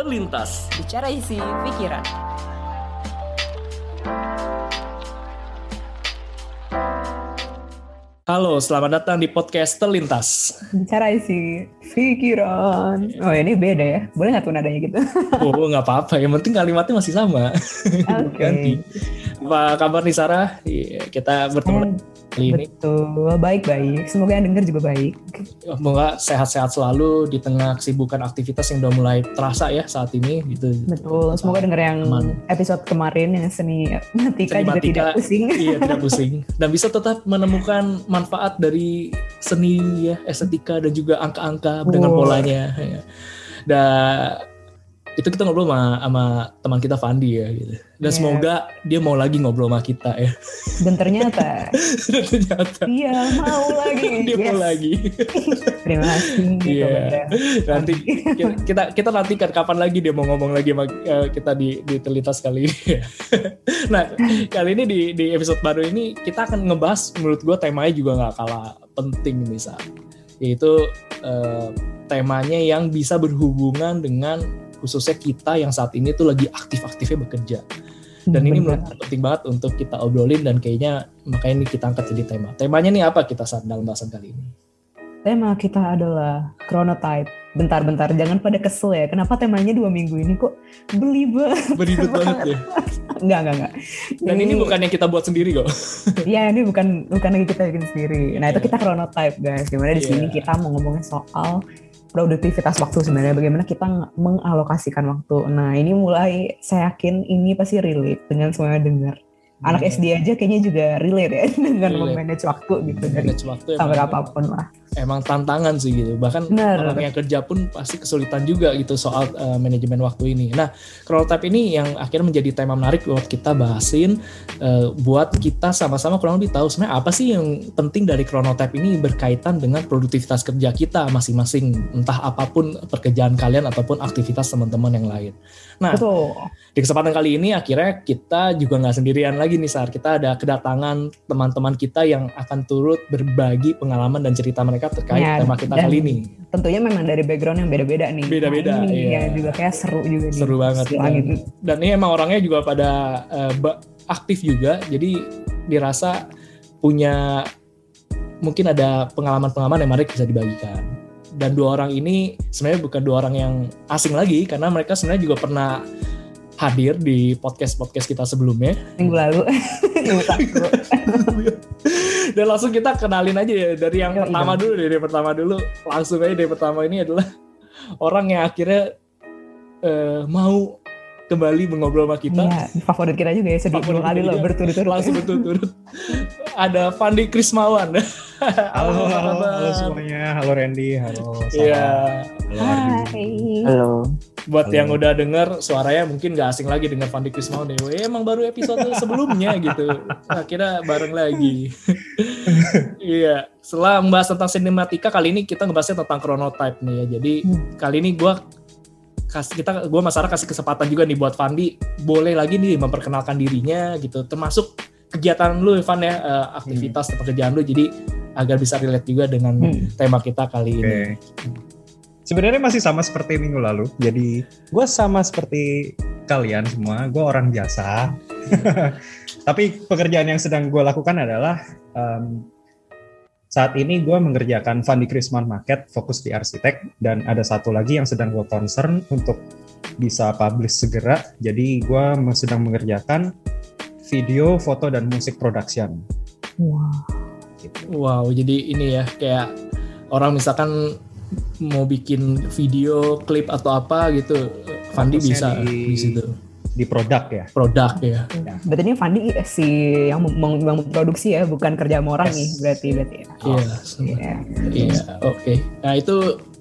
Terlintas. Bicara isi pikiran. Halo, selamat datang di podcast Terlintas. Bicara isi pikiran. Oh ini beda ya. Boleh nggak tuh nadanya gitu? Oh nggak apa-apa, yang penting kalimatnya masih sama. Oke. Ganti. Apa kabar nih Sarah? Iya, Kita bertemu kali ini. Betul. Baik-baik. Semoga yang denger juga baik. Semoga sehat-sehat selalu di tengah kesibukan aktivitas yang udah mulai terasa ya saat ini gitu. Betul. Semoga denger yang Aman. episode kemarin yang seni matika Seni juga matika, tidak pusing. Iya, tidak pusing. Dan bisa tetap menemukan manfaat dari seni ya, estetika dan juga angka-angka dengan polanya. Ya. Dan itu kita ngobrol sama, sama teman kita Fandi ya gitu. Dan Iya. semoga dia mau lagi ngobrol sama kita ya. Dan ternyata Dan ternyata dia mau lagi. dia mau Yes. lagi. Terima kasih. Iya. Nanti kita- kita kita nantikan kapan lagi dia mau ngomong lagi sama eh, kita di di terlintas kali ini. nah kali ini di di episode baru ini kita akan ngebahas menurut gue temanya juga nggak kalah penting nih Sa. yaitu eh, temanya yang bisa berhubungan dengan khususnya kita yang saat ini tuh lagi aktif-aktifnya bekerja dan ini Benar. menurut gue penting banget untuk kita obrolin dan kayaknya makanya ini kita angkat jadi tema temanya nih apa kita saat dalam bahasan kali ini Tema kita adalah chronotype. Bentar-bentar, jangan pada kesel ya. Kenapa temanya dua minggu ini kok belibet? beribet banget ya Enggak, enggak, enggak. dan ini bukan yang kita buat sendiri kok Iya, ini bukan bukan lagi kita bikin sendiri. Nah, itu Iya. kita chronotype, guys. Di mana di sini Iya. kita mau ngomongin soal produktivitas waktu sebenarnya bagaimana kita ng- mengalokasikan waktu. Nah, ini mulai saya yakin ini pasti relate dengan semua yang dengar. Anak Iya. SD aja kayaknya juga relate ya dengan Relate. memanage waktu gitu dari manage waktu sampai emang, apa pun lah. Emang tantangan sih gitu. Bahkan Benar. orang yang kerja pun pasti kesulitan juga gitu soal uh, manajemen waktu ini. Nah chronotype ini yang akhirnya menjadi tema menarik buat kita bahasin uh, buat kita sama-sama kurang lebih tahu sebenarnya apa sih yang penting dari chronotype ini berkaitan dengan produktivitas kerja kita masing-masing. Entah apa pun pekerjaan kalian ataupun aktivitas teman-teman yang lain nah Betul. di kesempatan kali ini akhirnya kita juga nggak sendirian lagi nih Sar. Kita ada kedatangan teman-teman kita yang akan turut berbagi pengalaman dan cerita mereka terkait Ya, tema kita kali ini. Tentunya memang dari background yang beda-beda nih. Beda-beda, Nah, ini iya. yang juga kayak seru juga nih. Seru banget. Istilah Dan, gitu. dan ini emang orangnya juga pada ba- aktif juga. Jadi dirasa punya mungkin ada pengalaman-pengalaman yang menarik bisa dibagikan. Dan dua orang ini sebenarnya bukan dua orang yang asing lagi karena mereka sebenarnya juga pernah hadir di podcast-podcast kita sebelumnya. Minggu lalu. Dan langsung kita kenalin aja ya dari yang Yoi pertama dong. dulu dari yang pertama dulu langsung aja dari pertama ini adalah orang yang akhirnya eh, mau kembali mengobrol sama kita Iya, favorit kita juga ya. Sedih dua kali loh berturut-turut. langsung berturut-turut ada Fandi Krismawan Halo, halo, halo, kabar? semuanya. Halo Randy, halo Sarah, Iya, halo Ardi. Hai. Halo. buat Halo. yang udah denger suaranya mungkin gak asing lagi dengan Fandi Krismawan deh. Weh, emang baru episode sebelumnya gitu. Akhirnya bareng lagi. iya, setelah membahas tentang sinematika kali ini kita ngebahasnya tentang chronotype nih ya. Jadi Hmm. kali ini gua kasih kita gua Mas Sarah kasih kesempatan juga nih buat Fandi boleh lagi nih memperkenalkan dirinya gitu termasuk kegiatan lu Evan ya eh, aktivitas pekerjaan lu jadi agar bisa relate juga dengan Hmm. tema kita kali Oke. ini. Sebenarnya masih sama seperti minggu lalu. Jadi gue sama seperti kalian semua. Gue orang biasa. Tapi pekerjaan yang sedang gue lakukan adalah em, saat ini gue mengerjakan Fandi Krisman Market fokus di arsitek dan ada satu lagi yang sedang gue concern untuk bisa publish segera. Jadi gue sedang mengerjakan video, foto dan musik production. Wah. Gitu. Wow, jadi ini ya kayak orang misalkan mau bikin video, klip atau apa gitu, Fandi bisa di- di situ. Di produk ya. Produk ya. Berarti ini Fandi si yang mem- yang memproduksi ya, bukan kerja sama orang Yes. nih berarti berarti ya. Iya, semua. Iya. Iya, oke. Nah, itu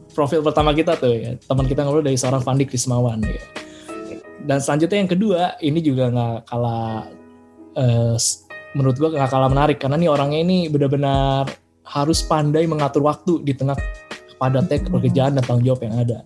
profil pertama kita tuh ya. Teman kita ngobrol dari seorang Fandi Krismawan ya. Dan selanjutnya yang kedua, ini juga nggak kalah eh, s- menurut gua nggak kalah menarik karena nih orangnya ini benar-benar harus pandai mengatur waktu di tengah padatnya pekerjaan dan tanggung jawab yang ada.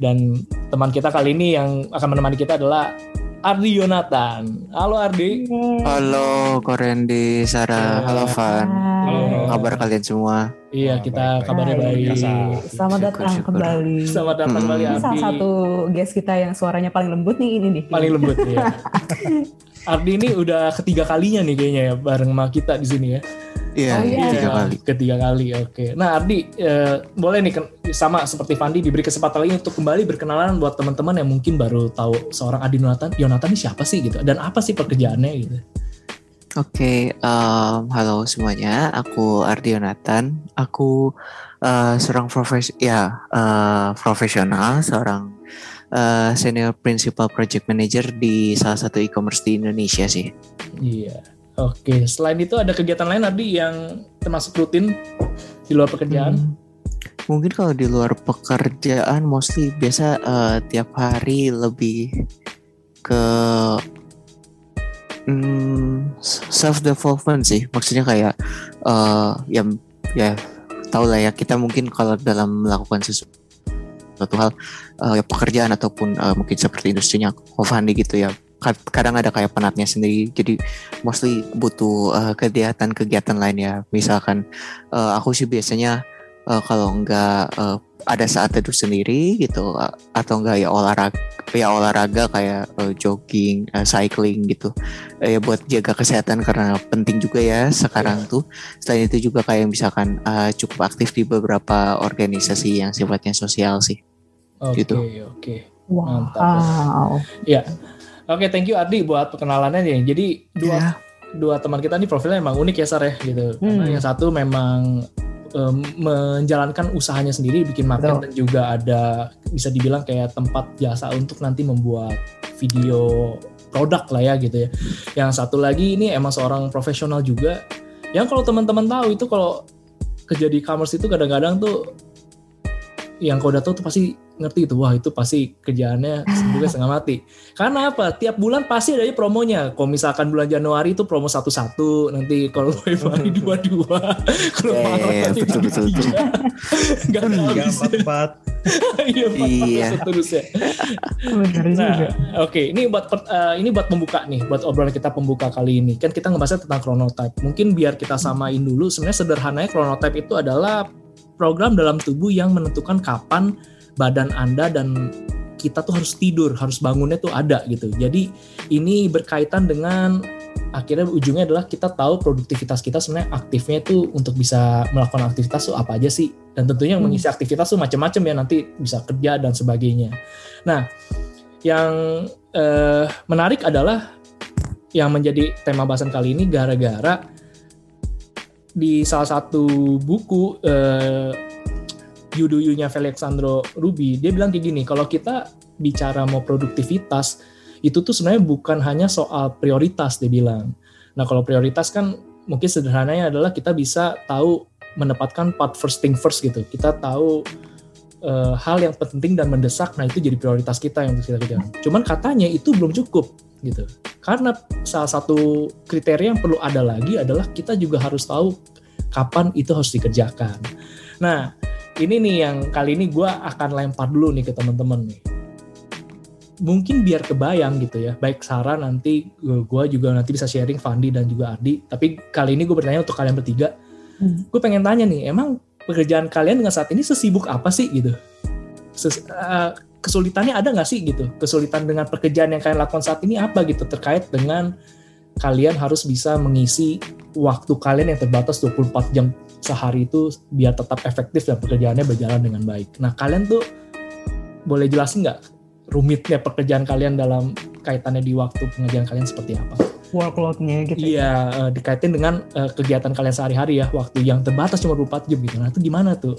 Dan teman kita kali ini yang akan menemani kita adalah Ardi Yonatan. Halo Ardi. Halo Korendi, Sarah, halo Van. Halo. Kabar kalian semua? Iya, kita baik-baik. kabarnya baik. Biasa. Selamat datang syukur. kembali. Selamat datang Hmm. kembali Ini Ardi. salah satu guest kita yang suaranya paling lembut nih ini nih. paling lembut ya. Ardi ini udah ketiga kalinya nih kayaknya ya bareng sama kita di sini ya. Iya, Oh, iya. tiga Iya, kali. Ketiga kali, oke. Nah Ardi, eh, boleh nih sama seperti Fandi diberi kesempatan lagi untuk kembali berkenalan buat teman-teman yang mungkin baru tahu seorang Ardi Yonatan. Yonatan ini siapa sih gitu? Dan apa sih pekerjaannya gitu? Oke, em, halo semuanya. Aku Ardi Yonatan. Aku eh, seorang profes ya eh, profesional, seorang eh, senior principal project manager di salah satu e-commerce di Indonesia sih. Iya. Oke, selain itu ada kegiatan lain Ardi yang termasuk rutin di luar pekerjaan? Hmm, Mungkin kalau di luar pekerjaan, mostly biasa eh, tiap hari lebih ke self development sih. Maksudnya kayak eh ya ya tau lah ya kita mungkin kalau dalam melakukan sesuatu suatu hal ya pekerjaan ataupun eh, mungkin seperti industrinya Kofandi gitu ya kadang ada kayak penatnya sendiri. Jadi mostly butuh eh, kegiatan-kegiatan lain ya. Misalkan eh, aku sih biasanya eh, kalau enggak eh, ada saat teduh sendiri gitu atau enggak ya olahraga ya olahraga kayak eh, jogging, eh, cycling gitu. Eh, ya buat jaga kesehatan karena penting juga ya sekarang tuh. Selain itu juga kayak misalkan eh, cukup aktif di beberapa organisasi yang sifatnya sosial sih. Oke, Gitu. oke. Wow. Mantap Oke, thank you Ardi buat perkenalannya nih. Jadi dua Ya. dua teman kita nih profilnya emang unik ya Sar ya gitu. Karena Hmm. yang satu memang em, menjalankan usahanya sendiri bikin market Betul. dan juga ada bisa dibilang kayak tempat jasa untuk nanti membuat video produk lah ya gitu ya. Yang satu lagi ini emang seorang profesional juga. Yang kalau teman-teman tahu itu kalau kerja di e-commerce itu kadang-kadang tuh yang kau udah tahu tuh pasti ngerti itu wah itu pasti kerjaannya juga setengah mati karena apa tiap bulan pasti ada aja promonya kalau misalkan bulan Januari itu promo satu satu nanti kalau Februari dua dua kalau Maret nanti betul, betul, betul. nggak habis empat empat. iya empat empat Iya. seterusnya Nah, oke, ini buat per- eh, ini buat pembuka nih, buat obrolan kita pembuka kali ini. Kan kita ngebahasnya tentang chronotype. Mungkin biar kita samain dulu, sebenarnya sederhananya chronotype itu adalah program dalam tubuh yang menentukan kapan badan Anda dan kita tuh harus tidur, harus bangunnya tuh ada gitu. Jadi ini berkaitan dengan akhirnya ujungnya adalah kita tahu produktivitas kita sebenarnya aktifnya itu untuk bisa melakukan aktivitas tuh apa aja sih dan tentunya yang Hmm. mengisi aktivitas tuh macam-macam ya nanti bisa kerja dan sebagainya. Nah, yang eh, menarik adalah yang menjadi tema bahasan kali ini gara-gara di salah satu buku eh, Yuduyunya Felixandro Ruby dia bilang kayak gini kalau kita bicara mau produktivitas itu tuh sebenarnya bukan hanya soal prioritas dia bilang. Nah kalau prioritas kan mungkin sederhananya adalah kita bisa tahu menempatkan part first thing first gitu. Kita tahu eh, hal yang penting dan mendesak nah itu jadi prioritas kita yang kita kerjakan cuman katanya itu belum cukup gitu. Karena salah satu kriteria yang perlu ada lagi adalah kita juga harus tahu kapan itu harus dikerjakan. Nah ini nih yang kali ini gue akan lempar dulu nih ke teman-teman nih. Mungkin biar kebayang gitu ya baik Sarah nanti gue juga nanti bisa sharing Fandi dan juga Ardi. Tapi kali ini gue bertanya untuk kalian bertiga. Hmm. gue pengen tanya nih emang pekerjaan kalian dengan saat ini sesibuk apa sih gitu? Ses- eh, kesulitannya ada nggak sih gitu kesulitan dengan pekerjaan yang kalian lakukan saat ini apa gitu terkait dengan kalian harus bisa mengisi waktu kalian yang terbatas 24 jam sehari itu biar tetap efektif dan pekerjaannya berjalan dengan baik. Nah kalian tuh boleh jelasin nggak rumitnya pekerjaan kalian dalam kaitannya di waktu pengerjaan kalian seperti apa? Workload-nya gitu. Iya, eh, dikaitin dengan eh, kegiatan kalian sehari-hari ya, waktu yang terbatas cuma 24 jam gitu. Nah, itu gimana tuh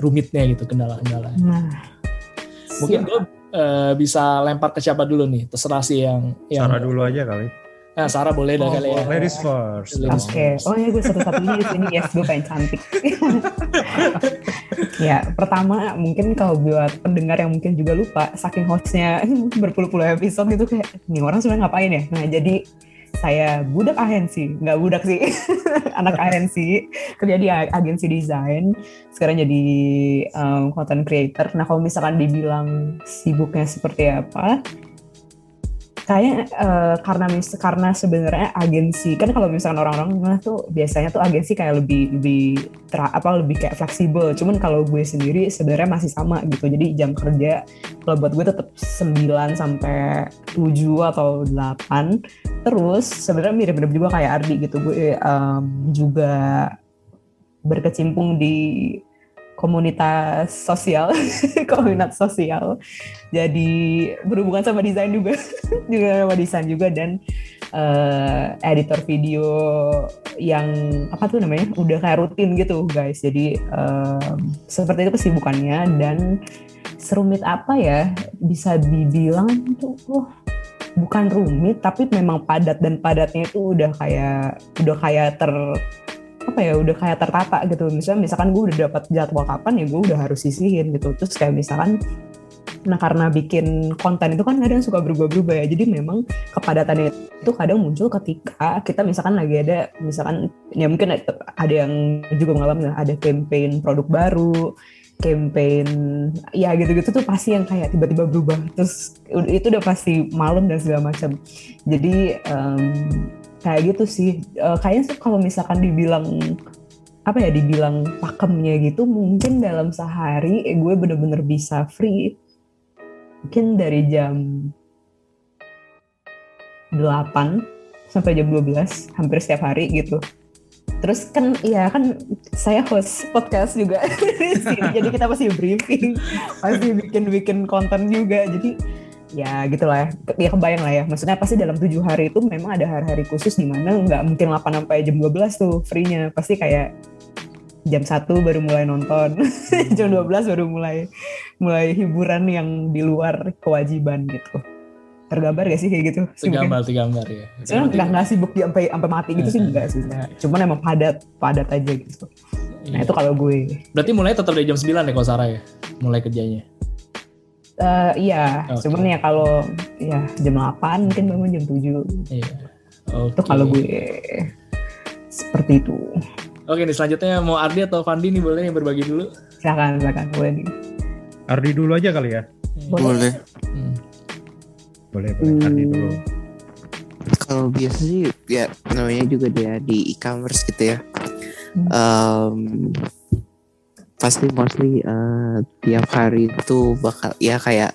rumitnya gitu, kendala-kendala. Nah, Mungkin gue eh, bisa lempar ke siapa dulu nih, terserah sih yang... yang Sarah dulu aja kali. Nah, Sarah boleh dah Oh, kali ya. Ladies first. Oke, oh ya gue satu-satunya di sini yes gue pengen cantik. ya pertama mungkin kalau buat pendengar yang mungkin juga lupa, saking hostnya berpuluh-puluh episode gitu kayak nih orang sebenarnya ngapain ya? Nah jadi saya budak agensi, nggak budak sih, anak agensi kerja di ag- agensi desain, sekarang jadi um, content creator. Nah kalau misalkan dibilang sibuknya seperti apa, kayak eh, karena mis karena sebenarnya agensi kan kalau misalkan orang-orang tuh biasanya tuh agensi kayak lebih lebih tera- apa lebih kayak fleksibel. Cuman kalau gue sendiri sebenarnya masih sama gitu. Jadi jam kerja kalau buat gue tetap 9 sampai 7 atau 8 terus sebenarnya mirip-mirip juga kayak Ardi gitu. Gue em, juga berkecimpung di komunitas sosial komunitas sosial. Jadi berhubungan sama desain juga juga sama desain juga. Dan eh, editor video yang apa tuh namanya udah kayak rutin gitu guys. Jadi em, seperti itu kesibukannya. Dan serumit apa ya bisa dibilang tuh oh, bukan rumit tapi memang padat. Dan padatnya itu udah kayak udah kayak ter apa ya udah kayak tertata gitu. Misalnya misalkan gue udah dapat jadwal kapan ya gue udah harus sisihin gitu. Terus kayak misalkan nah karena bikin konten itu kan kadang suka berubah-berubah ya. Jadi memang kepadatannya itu kadang muncul ketika kita misalkan lagi ada misalkan ya mungkin ada yang juga mengalami ada campaign produk baru campaign ya gitu-gitu tuh pasti yang kayak tiba-tiba berubah. Terus itu udah pasti malam dan segala macam. Jadi em, kayak gitu sih. Eh, kayaknya sih kalau misalkan dibilang apa ya dibilang pakemnya gitu mungkin dalam sehari eh, gue bener-bener bisa free. Mungkin dari jam 8 sampai jam 12 hampir setiap hari gitu. Terus kan iya kan saya host podcast juga jadi kita pasti briefing pasti bikin-bikin konten juga. Jadi ya gitu lah ya kebayang lah ya. Maksudnya pasti dalam tujuh hari itu memang ada hari-hari khusus di mana nggak mungkin 8 sampai jam 12 tuh free-nya. Pasti kayak jam satu baru mulai nonton jam 12 baru mulai mulai hiburan yang di luar kewajiban gitu. Tergambar gak sih kayak gitu? Tergambar, tergambar ya. Sebenarnya nggak nggak sibuk di sampai sampai mati gitu sih enggak sih. Nggak. cuman emang padat padat aja gitu. Nah Iya. itu kalau gue. Berarti mulai tetap dari jam 9 ya kalau Sarah ya? Mulai kerjanya. Eh, iya Oke. cuman ya kalau ya jam 8 mungkin bangun jam 7 Iya. Oke. itu kalau gue seperti itu Oke nih selanjutnya mau Ardi atau Fandi nih boleh yang berbagi dulu? silakan silakan boleh nih Ardi dulu aja kali ya. Boleh. Hmm. Boleh, boleh. Ardi dulu. Kalau biasa sih ya namanya juga dia di e-commerce gitu ya. Hmm. Em, pasti mostly eh, tiap hari itu bakal ya kayak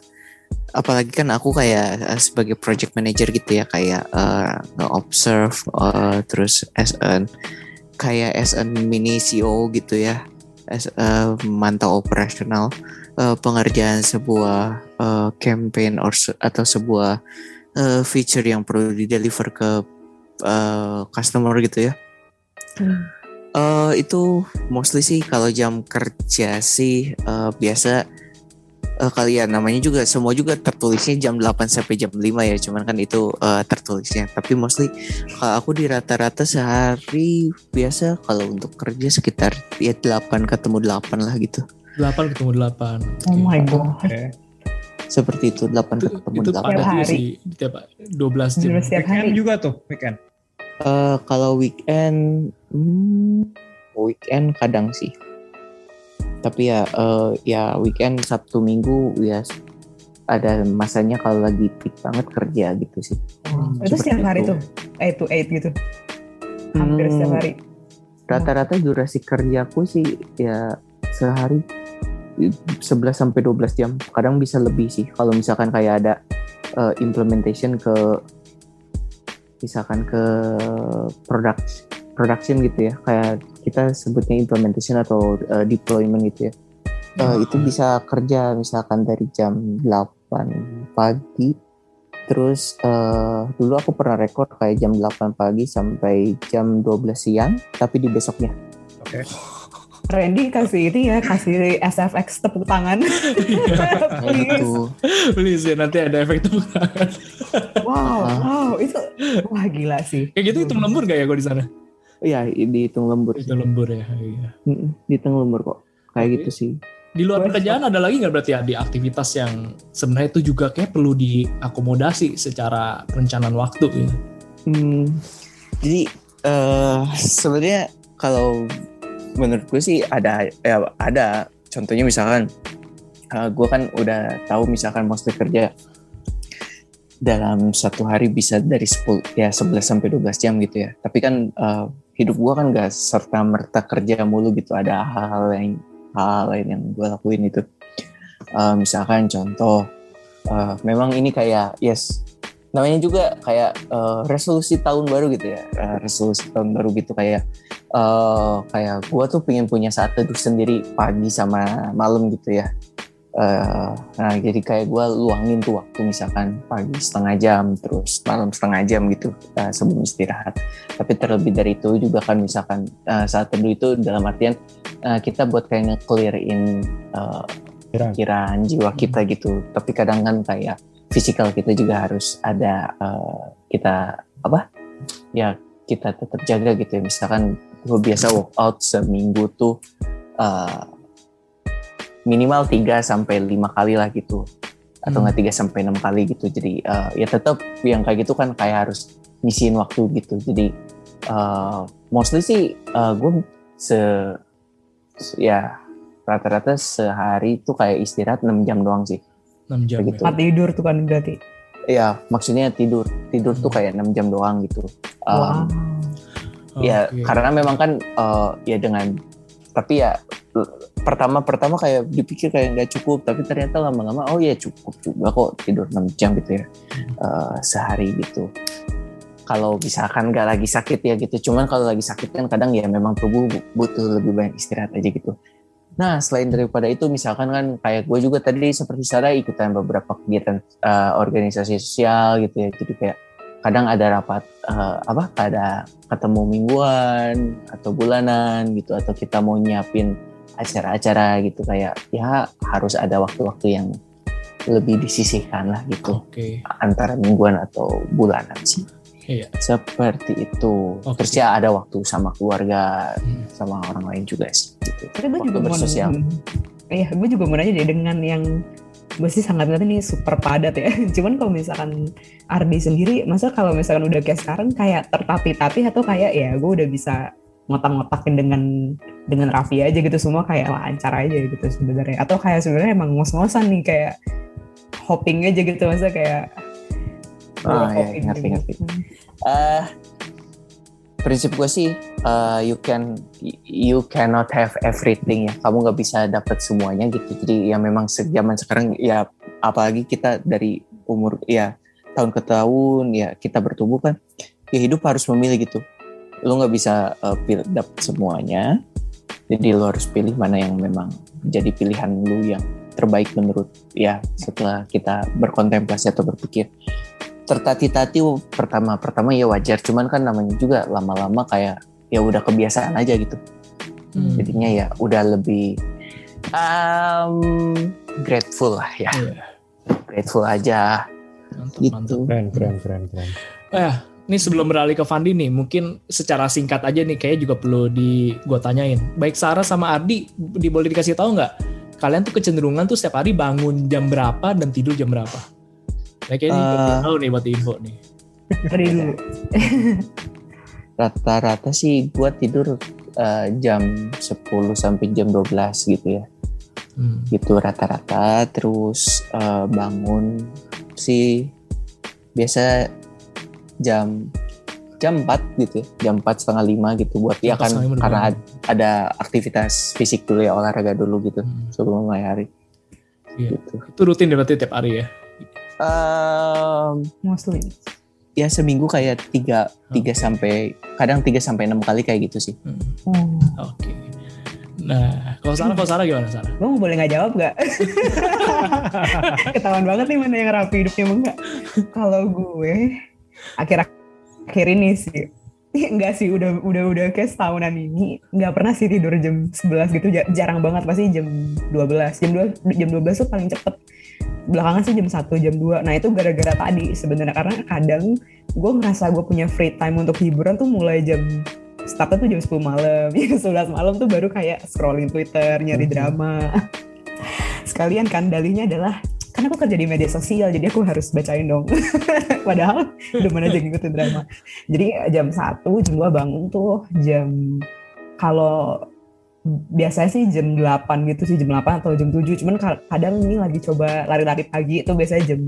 apalagi kan aku kayak eh, sebagai project manager gitu ya kayak eh, nge-observe eh, terus as an kayak as an mini CEO gitu ya as eh, mantau operasional eh, pengerjaan sebuah eh, campaign or atau sebuah eh, feature yang perlu di deliver ke eh, customer gitu ya Hmm. Eh itu mostly sih kalau jam kerja sih eh, biasa eh, kalian namanya juga semua juga tertulisnya jam 8 sampai jam 5 ya cuman kan itu eh, tertulisnya tapi mostly kalau aku di rata-rata sehari biasa kalau untuk kerja sekitar ya 8 ketemu 8 lah gitu 8 ketemu 8. oh my god Oke. seperti itu 8 Itu, ketemu itu 8 padat juga hari. sih. Tiap 12 jam. Weekend hari juga tuh, weekend. Eh, kalau weekend, hmm, weekend kadang sih. Tapi ya, eh, ya weekend Sabtu Minggu ya ada masanya kalau lagi peak banget kerja gitu sih. Hmm, itu setiap hari itu. tuh 8 to 8 gitu hampir Hmm, setiap hari Rata-rata durasi kerjaku sih ya sehari 11 sampai 12 jam. Kadang bisa lebih sih kalau misalkan kayak ada eh, implementation ke misalkan ke product production gitu ya kayak kita sebutnya implementation atau uh, deployment gitu ya Uh, Hmm. itu bisa kerja misalkan dari jam 8 pagi terus uh, dulu aku pernah rekor kayak jam 8 pagi sampai jam 12 siang tapi di besoknya Oke. Randy kasih ini ya kasih SFX tepuk tangan please gitu Please ya nanti ada efek tepuk tangan. Wow wow itu wah gila sih Kayak gitu hitung lembur gak ya kok di sana? Iya, dihitung lembur. Itu lembur ya. Iya. Dihitung lembur kok. Kayak Oke. gitu sih. Di luar pekerjaan ada lagi nggak berarti ya di aktivitas yang sebenarnya itu juga kayak perlu diakomodasi secara perencanaan waktu gitu. Hmm, jadi eh sebenarnya kalau menurut gue sih ada ya ada contohnya misalkan gue kan udah tahu misalkan mostly kerja dalam satu hari bisa dari 10 ya 11 sampai 12 jam gitu ya. Tapi kan uh, hidup gua kan gak serta merta kerja mulu gitu. Ada hal-hal lain hal lain yang gue lakuin itu. Uh, misalkan contoh uh, memang ini kayak yes namanya juga kayak uh, resolusi tahun baru gitu ya uh, resolusi tahun baru gitu kayak uh, kayak gue tuh pengen punya saat teduh sendiri pagi sama malam gitu ya Uh, nah jadi kayak gue luangin tuh waktu misalkan pagi setengah jam terus malam setengah jam gitu uh, sebelum istirahat. Tapi terlebih dari itu juga kan misalkan uh, saat teduh itu dalam artian uh, kita buat kayak nge-clearin uh, pikiran jiwa kita gitu. Tapi kadang kan kayak fisikal kita juga harus ada uh, kita apa ya kita tetap jaga gitu ya. Misalkan gue biasa workout seminggu tuh uh, minimal 3 sampai 5 kali lah gitu atau hmm. nggak hmm. 3 sampai 6 kali gitu jadi uh, ya tetap yang kayak gitu kan kayak harus ngisiin waktu gitu jadi uh, mostly sih uh, gue se, se ya rata-rata sehari tuh kayak istirahat 6 jam doang sih 6 jam gitu. tidur tuh kan berarti Iya, maksudnya tidur. Tidur hmm. tuh kayak 6 jam doang gitu. Um, wow. Ya, okay. karena memang kan uh, ya dengan tapi ya pertama-pertama kayak dipikir kayak nggak cukup tapi ternyata lama-lama oh ya cukup juga kok tidur 6 jam gitu ya uh, sehari gitu. Kalau misalkan nggak lagi sakit ya gitu cuman kalau lagi sakit kan kadang ya memang tubuh butuh lebih banyak istirahat aja gitu. Nah selain daripada itu misalkan kan kayak gue juga tadi seperti saya ikutan beberapa kegiatan uh, organisasi sosial gitu ya jadi kayak kadang ada rapat uh, apa ada ketemu mingguan atau bulanan gitu atau kita mau nyiapin acara-acara gitu kayak ya harus ada waktu-waktu yang lebih disisihkan lah gitu okay. antara mingguan atau bulanan sih. Iya. Seperti itu. Okay. Terus ya ada waktu sama keluarga, hmm. sama orang lain juga sih. Gitu. Tapi gue juga bersosial. iya, gue juga mau nanya deh dengan yang gue sih sangat ngerti nih super padat ya. Cuman kalau misalkan Ardi sendiri, masa kalau misalkan udah kayak sekarang kayak tertatih-tatih atau kayak ya gue udah bisa ngotak-ngotakin dengan dengan Raffi aja gitu semua kayak lancar aja gitu sebenarnya. Atau kayak sebenarnya emang ngos-ngosan nih kayak hopping aja gitu masa kayak ah ya ngerti gitu. ngerti. Uh, prinsip gue sih uh, you can you cannot have everything ya. Kamu nggak bisa dapat semuanya gitu. Jadi ya memang zaman sekarang ya apalagi kita dari umur ya tahun ke tahun ya kita bertumbuh kan ya hidup harus memilih gitu. Lo nggak bisa uh, pilih dapet semuanya jadi lo harus pilih mana yang memang jadi pilihan lo yang terbaik menurut ya setelah kita berkontemplasi atau berpikir tertati-tati pertama pertama ya wajar cuman kan namanya juga lama-lama kayak ya udah kebiasaan aja gitu hmm. jadinya ya udah lebih um, grateful lah ya yeah. grateful aja mantap, gitu mantap. keren keren keren keren eh ini sebelum beralih ke Fandi nih, mungkin secara singkat aja nih, kayaknya juga perlu di gue tanyain. Baik Sarah sama Ardi, di boleh dikasih tahu nggak? Kalian tuh kecenderungan tuh setiap hari bangun jam berapa dan tidur jam berapa? Nah, kayaknya uh, tahu nih buat info nih. Hari dulu. Rata-rata sih gue tidur uh, jam 10 sampai jam 12 gitu ya. Hmm. Gitu rata-rata. Terus uh, bangun sih biasa jam jam 4 gitu ya, jam 4 setengah lima gitu buat ya kan karena ada aktivitas fisik dulu ya olahraga dulu gitu hmm. sebelum mulai hari. Iya. Gitu. Itu rutin ya berarti tiap hari ya? Um, Mostly. Ya seminggu kayak tiga tiga sampai kadang tiga sampai enam kali kayak gitu sih. Hmm. Oh. Oke. Okay. Nah, kalau Sarah, kalau Sarah gimana Sarah? Gue boleh nggak jawab nggak? Ketahuan banget nih mana yang rapi hidupnya enggak. Kalau gue akhir-akhir ini sih. Enggak sih udah udah udah kayak setahunan ini. Nggak pernah sih tidur jam 11 gitu. Jarang banget pasti jam 12 jam 2 jam 12 tuh paling cepet. Belakangan sih jam 1 jam 2 nah itu gara-gara tadi sebenarnya. Karena kadang gue ngerasa gue punya free time untuk hiburan tuh mulai jam startnya tuh jam 10 malam. Ya 11 malam tuh baru kayak scrolling Twitter nyari mhm. drama. Sekalian kan dalihnya adalah karena aku kerja di media sosial jadi aku harus bacain dong padahal udah mana aja ngikutin drama jadi jam satu jam dua bangun tuh jam kalau biasanya sih jam 8 gitu sih, jam 8 atau jam 7. Cuman ka- kadang ini lagi coba lari-lari pagi itu biasanya jam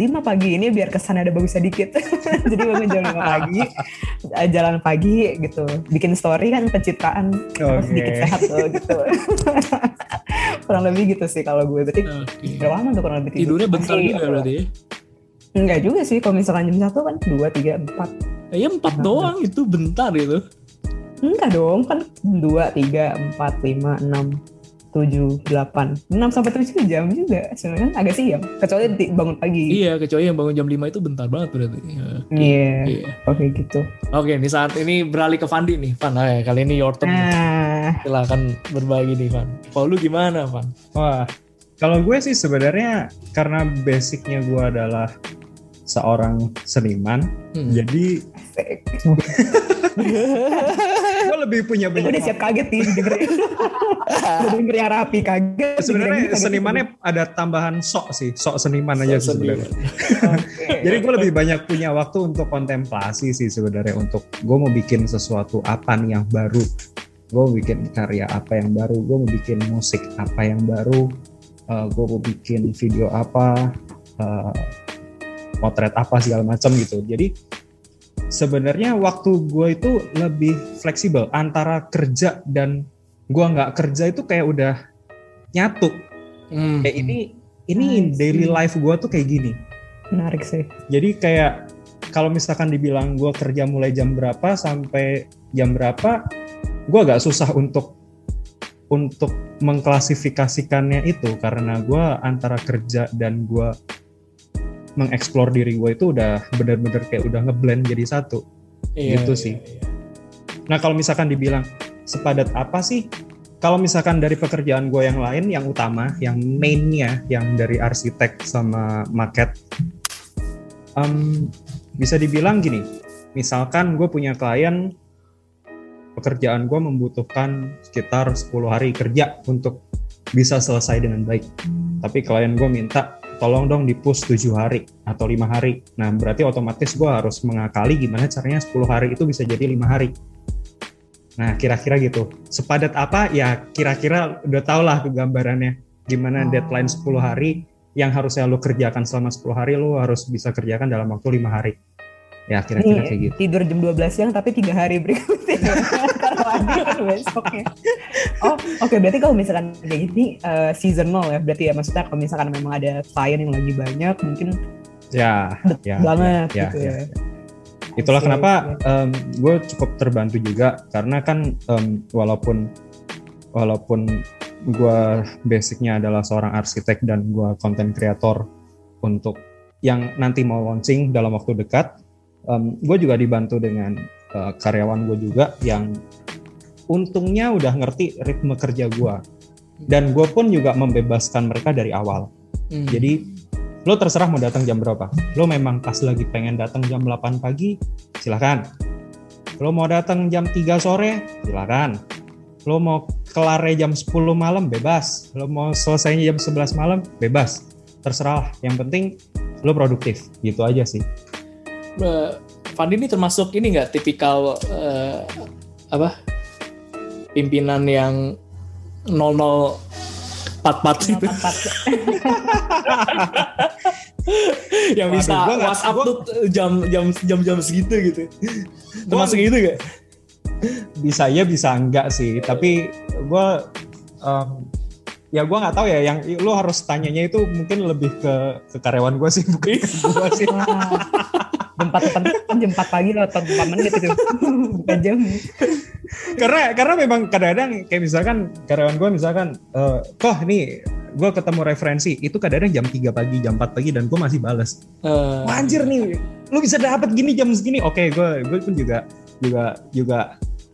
5 pagi ini biar kesannya ada bagusnya dikit. Jadi bangun jam 5 pagi, eh, jalan pagi gitu. Bikin story kan pencitraan Oke. sedikit sehat tuh gitu. kurang lebih gitu sih kalau gue. Berarti Oke. berapa lama tuh kurang lebih tidur? Tidurnya bentar Masih- juga berarti ya. Enggak juga sih, kalau misalkan jam 1 kan 2, 3, 4. Eh, Ya empat doang itu bentar itu. Enggak dong, kan 2, 3, 4, 5, 6, 7, 8. 6 sampai 7 jam juga. Sebenarnya kan agak siang. Kecuali di- bangun pagi. Iya, kecuali yang bangun jam 5 itu bentar banget berarti. Ya. Iya, Iya. oke gitu. Oke, nih saat ini beralih ke Fandi nih, Van. Ayo, kali ini your turn. Nah, Silahkan berbagi nih, Van. Kalau lu gimana, Van? Wah, kalau gue sih sebenarnya karena basicnya gue adalah seorang seniman, Hmm. jadi asik. gue lebih punya banyak. udah siap kaget nih dengerin. Udah denger yang rapi kaget. Sebenarnya dengerin kaget. senimannya ada tambahan sok sih, sok seniman aja sebenarnya. Jadi gue lebih banyak punya waktu untuk kontemplasi sih sebenarnya untuk gue mau bikin sesuatu apa nih yang baru. Gue mau bikin karya apa yang baru, gue mau bikin musik apa yang baru, gue mau bikin video apa, eh, potret apa segala macam gitu. Jadi sebenarnya waktu gue itu lebih fleksibel antara kerja dan gue nggak kerja itu kayak udah nyatu. Hmm. Kayak ini ini see. daily life gue tuh kayak gini. Menarik sih. Jadi kayak kalau misalkan dibilang gue kerja mulai jam berapa sampai jam berapa, gue agak susah untuk untuk mengklasifikasikannya itu karena gue antara kerja dan gue mengeksplor diri gue itu udah bener-bener kayak udah ngeblend jadi satu. Iya, gitu iya, sih. iya. Nah kalau misalkan dibilang sepadat apa sih? Kalau misalkan dari pekerjaan gue yang lain, yang utama, yang mainnya, yang dari arsitek sama market, em, bisa dibilang gini. Misalkan gue punya klien, pekerjaan gue membutuhkan sekitar 10 hari kerja untuk bisa selesai dengan baik. Tapi klien gue minta tolong dong di push 7 hari atau lima hari. Nah berarti otomatis gue harus mengakali gimana caranya 10 hari itu bisa jadi lima hari. Nah kira-kira gitu. Sepadat apa ya kira-kira udah tau lah gambarannya. Gimana Oh. deadline 10 hari yang harusnya lo kerjakan selama 10 hari lo harus bisa kerjakan dalam waktu lima hari. Ya kira-kira kayak gitu. tidur jam 12 siang tapi tiga hari berikutnya. Karena lagi kan besoknya. Oh, oke berarti kalau misalkan kayak gini eh, seasonal ya berarti ya maksudnya kalau misalkan memang ada klien yang lagi banyak mungkin Ya, ya, banget ya, gitu ya, ya. Itulah Oke, kenapa oke. gue cukup terbantu juga karena kan em, walaupun walaupun gue basicnya adalah seorang arsitek dan gue konten kreator untuk yang nanti mau launching dalam waktu dekat, gue juga dibantu dengan eh, karyawan gue juga yang untungnya udah ngerti ritme kerja gue dan gue pun juga membebaskan mereka dari awal. Hmm. Jadi lo terserah mau datang jam berapa. Lo memang pas lagi pengen datang jam 8 pagi, silakan. Lo mau datang jam 3 sore, silakan. Lo mau kelar jam 10 malam, bebas. Lo mau selesainya jam 11 malam, bebas. Terserah. Yang penting lo produktif. Gitu aja sih. Eh, Fandi ini termasuk ini nggak tipikal eh, apa pimpinan yang 0044 gitu? Empat- yang Waduh, bisa gua nggak- WhatsApp gua- tuh jam jam jam jam segitu gitu. Termasuk itu gak? Bisa ya, bisa enggak sih. Tapi gue ya gue nggak tahu ya. Yang lo harus tanyanya itu mungkin lebih ke ke karyawan gue sih bukan ke gue sih jam 4, kan jam 4 pagi loh, atau 4 menit itu. Bukan jam. karena karena memang kadang-kadang kayak misalkan karyawan gue misalkan eh toh nih gue ketemu referensi itu kadang-kadang jam 3 pagi jam 4 pagi dan gue masih bales Eh, Wah, anjir nih lu bisa dapat gini jam segini oke gue gue pun juga juga juga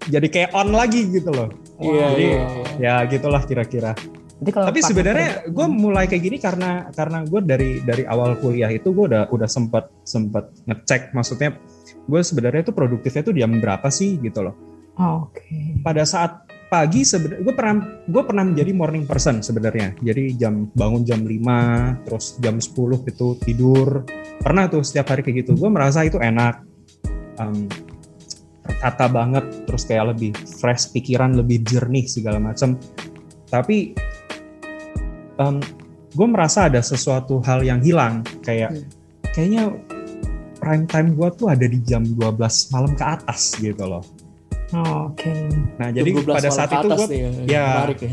jadi kayak on lagi gitu loh Iya, jadi iya, iya. ya gitulah kira-kira Jadi kalau tapi sebenarnya gue mulai kayak gini karena karena gue dari dari awal kuliah itu gue udah udah sempat sempat ngecek. Maksudnya gue sebenarnya itu produktifnya itu jam berapa sih gitu loh. Oh, Oke. pada saat pagi sebenarnya gue pernah gue pernah menjadi morning person sebenarnya. Jadi jam bangun jam 5 terus jam 10 itu tidur. Pernah tuh setiap hari kayak gitu. Gue merasa itu enak. Em, tertata banget terus kayak lebih fresh pikiran lebih jernih segala macam. Tapi um, gue merasa ada sesuatu hal yang hilang kayak Hmm. kayaknya prime time gue tuh ada di jam 12 malam ke atas gitu loh Oh, Oke. nah jadi Jam 12 pada saat itu gue nih, ya. menarik ya.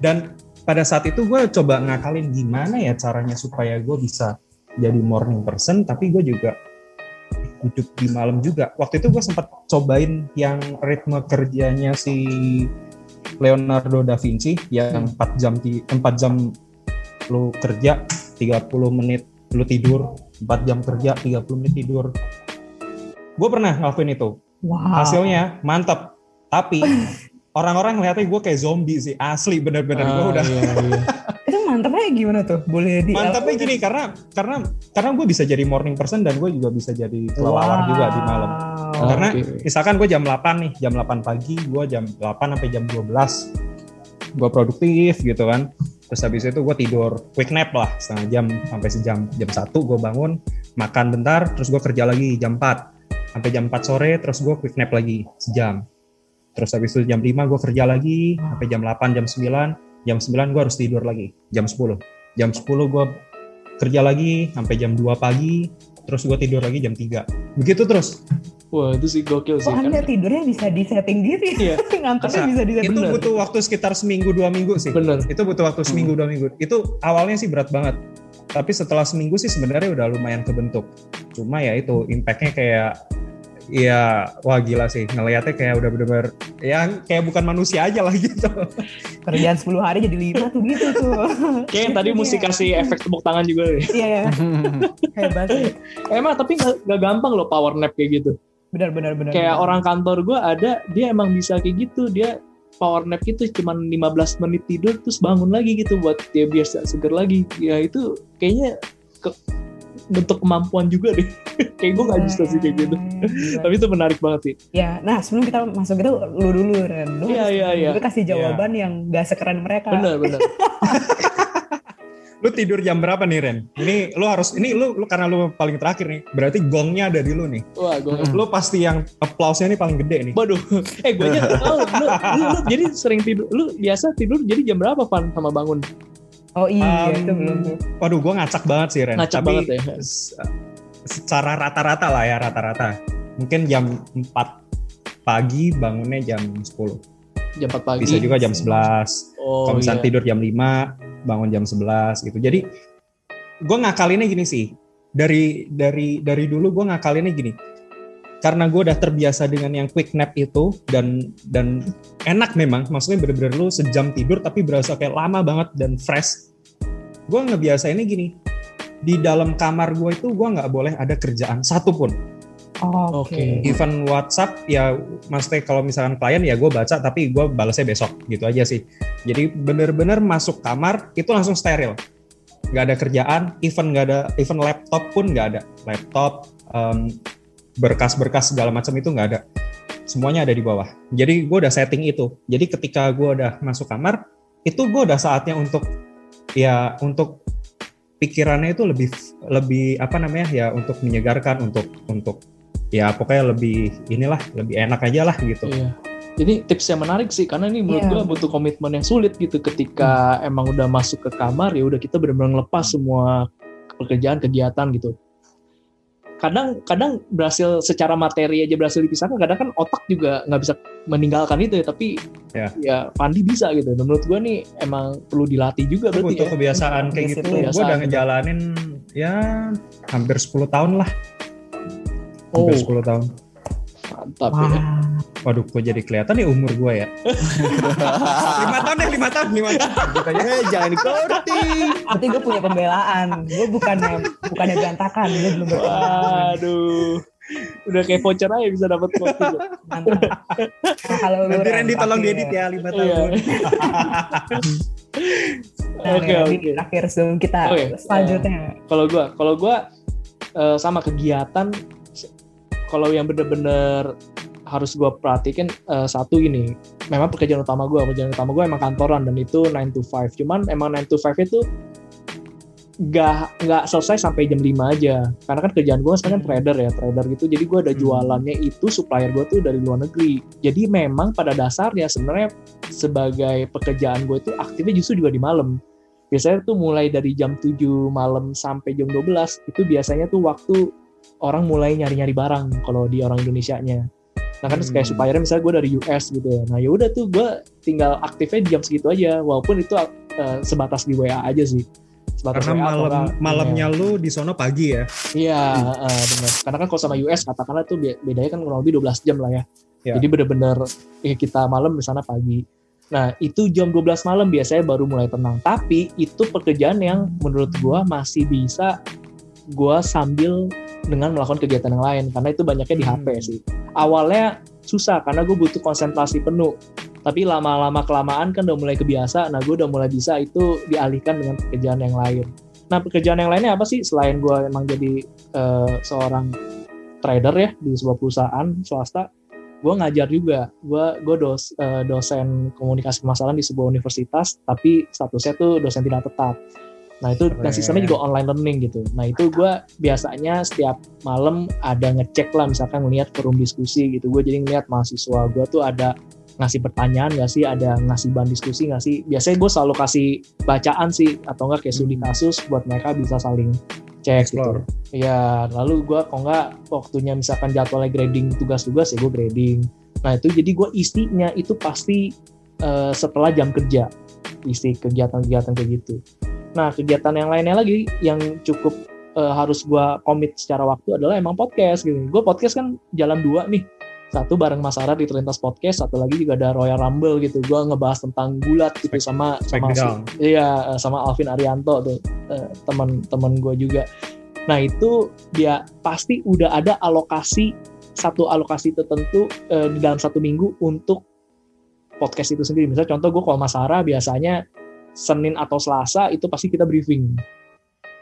dan pada saat itu gue coba ngakalin gimana ya caranya supaya gue bisa jadi morning person tapi gue juga hidup di malam juga waktu itu gue sempat cobain yang ritme kerjanya si Leonardo da Vinci yang 4 jam di 4 jam lu kerja 30 menit lu tidur 4 jam kerja 30 menit tidur. Gue pernah ngelakuin itu. Wow. hasilnya mantap tapi orang-orang ngeliatnya gue kayak zombie sih. Asli bener-bener gue Ah, udah iya, iya. Mantapnya gimana tuh? Boleh di mantapnya gini karena karena karena gue bisa jadi morning person dan gue juga bisa jadi kelelawar juga di malam. Wow. karena Oke. misalkan gue jam 8 nih jam 8 pagi gue jam 8 sampai jam 12 gue produktif gitu kan. Terus habis itu gue tidur quick nap lah setengah jam sampai sejam. Jam 1 gue bangun makan bentar terus gue kerja lagi jam 4 sampai jam 4 sore terus gue quick nap lagi sejam. Terus habis itu jam 5 gue kerja lagi sampai jam 8 jam 9 jam 9 gue harus tidur lagi jam 10 jam 10 gue kerja lagi sampai jam 2 pagi terus gue tidur lagi jam 3 begitu terus Wah itu sih gokil sih Oh, kan. Anda tidurnya bisa disetting diri. Iya. Ngantuknya Bisa. disetting. itu Bener. butuh waktu sekitar seminggu dua minggu sih Bener. itu butuh waktu seminggu dua minggu itu awalnya sih berat banget tapi setelah seminggu sih sebenarnya udah lumayan kebentuk cuma ya itu impactnya kayak ya wah gila sih ngelihatnya kayak udah bener-bener ya kayak bukan manusia aja lah gitu Kerjaan 10 hari jadi 5 tuh gitu tuh. Kayak yang tadi Iya. mesti kasih efek tepuk tangan juga nih. Iya ya. Hebat sih. Emang tapi nggak nggak gampang loh power nap kayak gitu. Benar benar benar. Kayak benar. orang kantor gue ada, dia emang bisa kayak gitu. Dia power nap gitu cuman 15 menit tidur terus bangun lagi gitu buat dia biasa seger lagi. Ya itu kayaknya ke, bentuk kemampuan juga deh. kayak gue nggak bisa sih kayak gitu. Gila. Tapi itu menarik banget sih. Ya, nah sebelum kita masuk itu lu dulu Ren. Lu Iya, harus iya, iya. juga kasih jawaban yang gak sekeren mereka. Bener bener. lu tidur jam berapa nih Ren ini lu harus ini lu, lu karena lu paling terakhir nih berarti gongnya ada di lu nih Wah gue lu pasti yang applause-nya nih paling gede nih Waduh, eh gue aja tahu. Lu, lu, lu jadi sering tidur, lu biasa tidur jadi jam berapa Van sama bangun? Oh iya, Um, itu belum tuh. Waduh, gue ngacak banget sih Ren. Ngacak Tapi banget ya. secara rata-rata lah ya rata-rata. Mungkin jam 4 pagi bangunnya jam 10. Jam 4 pagi. Bisa juga jam 11. Oh, Kalau misalnya iya. tidur jam 5, bangun jam 11 gitu. Jadi gue ngakalinnya gini sih. Dari dari dari dulu gue ngakalinnya gini. Karena gue udah terbiasa dengan yang quick nap itu dan dan enak memang, maksudnya bener-bener lu sejam tidur tapi berasa kayak lama banget dan fresh. Gue ngebiasainnya gini, di dalam kamar gue itu gue nggak boleh ada kerjaan satupun. Oh, Oke. Oke. Even WhatsApp ya, maksudnya kalau misalkan klien ya gue baca tapi gue balasnya besok gitu aja sih. Jadi bener-bener masuk kamar itu langsung steril, nggak ada kerjaan, even nggak ada, even laptop pun nggak ada, laptop, em, berkas-berkas segala macam itu nggak ada, semuanya ada di bawah. Jadi gue udah setting itu. Jadi ketika gue udah masuk kamar, itu gue udah saatnya untuk ya untuk pikirannya itu lebih lebih apa namanya ya untuk menyegarkan untuk untuk ya pokoknya lebih inilah lebih enak aja lah gitu. Iya. Jadi tips yang menarik sih karena ini menurut Iya. gue butuh komitmen yang sulit gitu ketika emang udah masuk ke kamar ya udah kita benar-benar ngelepas semua pekerjaan kegiatan gitu. Kadang kadang berhasil secara materi aja berhasil dipisahkan, kadang kan otak juga nggak bisa meninggalkan itu ya, tapi Ya. ya Pandi bisa gitu. Dan menurut gue nih emang perlu dilatih juga berarti butuh ya. kebiasaan kayak gitu. Disiplin. Gue udah Kebiasaan. ngejalanin ya hampir 10 tahun lah. Oh, Hampir 10 tahun. Mantap Wah. ya. Waduh, kok jadi kelihatan nih umur gue ya. 5 tahun deh, 5 tahun, 5 tahun. Gitu aja. Eh, jangan dikorti. Berarti gue punya pembelaan. Gue bukannya bukannya berantakan, gue belum berpengalaman. Waduh. Udah kayak voucher aja bisa dapat voucher. Mantap. Kalau lu Nanti Randy tolong diedit ya 5 Iya. tahun. Nah, Oke, oke. Terakhir sebelum kita Oke, selanjutnya. kalau gua kalau gua eh, sama kegiatan kalau yang bener-bener harus gua perhatikan eh, satu ini memang pekerjaan utama gua pekerjaan utama gua emang kantoran dan itu 9 to 5 cuman emang 9 to 5 itu nggak nggak selesai sampai jam 5 aja. Karena kan kerjaan gue sekarang kan Hmm. trader ya trader gitu. Jadi gue ada Hmm. jualannya itu supplier gue tuh dari luar negeri. Jadi memang pada dasarnya sebenarnya sebagai pekerjaan gue itu aktifnya justru juga di malam. Biasanya tuh mulai dari jam 7 malam sampai jam 12 itu biasanya tuh waktu orang mulai nyari-nyari barang kalau di orang Indonesia-nya nah kan Hmm. kayak suppliernya misalnya gue dari US gitu ya nah yaudah tuh gue tinggal aktifnya jam segitu aja walaupun itu eh, sebatas di WA aja sih sebatas Karena WA atau malam enggak, malamnya iya. lu di sono pagi ya. Iya, eh, benar. Karena kan kalau sama US katakanlah tuh be- bedanya kan kurang lebih 12 jam lah ya. Ya. Jadi bener-bener eh, kita malam di sana pagi. Nah, itu jam 12 malam biasanya baru mulai tenang. Tapi itu pekerjaan yang menurut gua masih bisa gua sambil dengan melakukan kegiatan yang lain karena itu banyaknya di HP Hmm. sih. Awalnya susah karena gue butuh konsentrasi penuh. Tapi lama-lama kelamaan kan udah mulai kebiasa. Nah, gue udah mulai bisa itu dialihkan dengan pekerjaan yang lain. Nah, pekerjaan yang lainnya apa sih selain gue emang jadi eh, seorang trader ya di sebuah perusahaan swasta? Gue ngajar juga. Gue gue dos, eh, dosen komunikasi pemasaran di sebuah universitas, tapi statusnya tuh dosen tidak tetap. Nah itu dan sistemnya juga online learning gitu. Nah itu gue biasanya setiap malam ada ngecek lah misalkan ngeliat forum diskusi gitu. Gue jadi ngeliat mahasiswa gue tuh ada ngasih pertanyaan gak sih, ada ngasih bahan diskusi gak sih. Biasanya gue selalu kasih bacaan sih atau enggak kayak studi Hmm. kasus buat mereka bisa saling cek Explore. gitu. Ya lalu gue kok nggak waktunya misalkan jadwalnya grading tugas-tugas ya gue grading. Nah itu jadi gue isinya itu pasti eh, setelah jam kerja isi kegiatan-kegiatan kayak gitu. Nah kegiatan yang lainnya lagi yang cukup eh, harus gue komit secara waktu adalah emang podcast gitu. Gue podcast kan jalan dua nih. Satu bareng Mas Ara di Terlintas Podcast, satu lagi juga ada Royal Rumble gitu. Gue ngebahas tentang gulat gitu Spek- sama sama Smackdown. Iya, sama Alvin Arianto tuh eh, teman-teman gue juga. Nah itu dia pasti udah ada alokasi satu alokasi tertentu eh, di dalam satu minggu untuk podcast itu sendiri. Misalnya contoh gue kalau Mas Sarah biasanya Senin atau Selasa itu pasti kita briefing.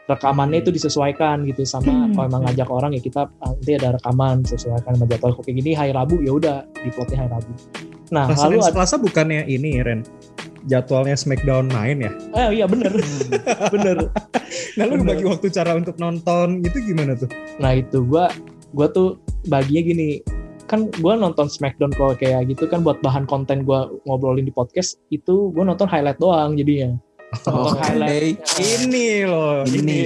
Rekamannya itu disesuaikan gitu sama Hmm. kalau emang ngajak orang ya kita ah, nanti ada rekaman sesuaikan sama jadwal kok kayak gini hari Rabu ya udah di plotnya hari Rabu. Nah, Nah, lalu Senin Selasa bukannya ini Ren? Jadwalnya Smackdown 9 ya? eh iya bener, bener. Nah lu Bener. bagi waktu cara untuk nonton gitu gimana tuh? Nah itu gua gua tuh baginya gini kan gua nonton Smackdown kalau kayak gitu kan buat bahan konten gua ngobrolin di podcast itu gua nonton highlight doang jadinya Oke. highlight Ini loh, Ini. ini.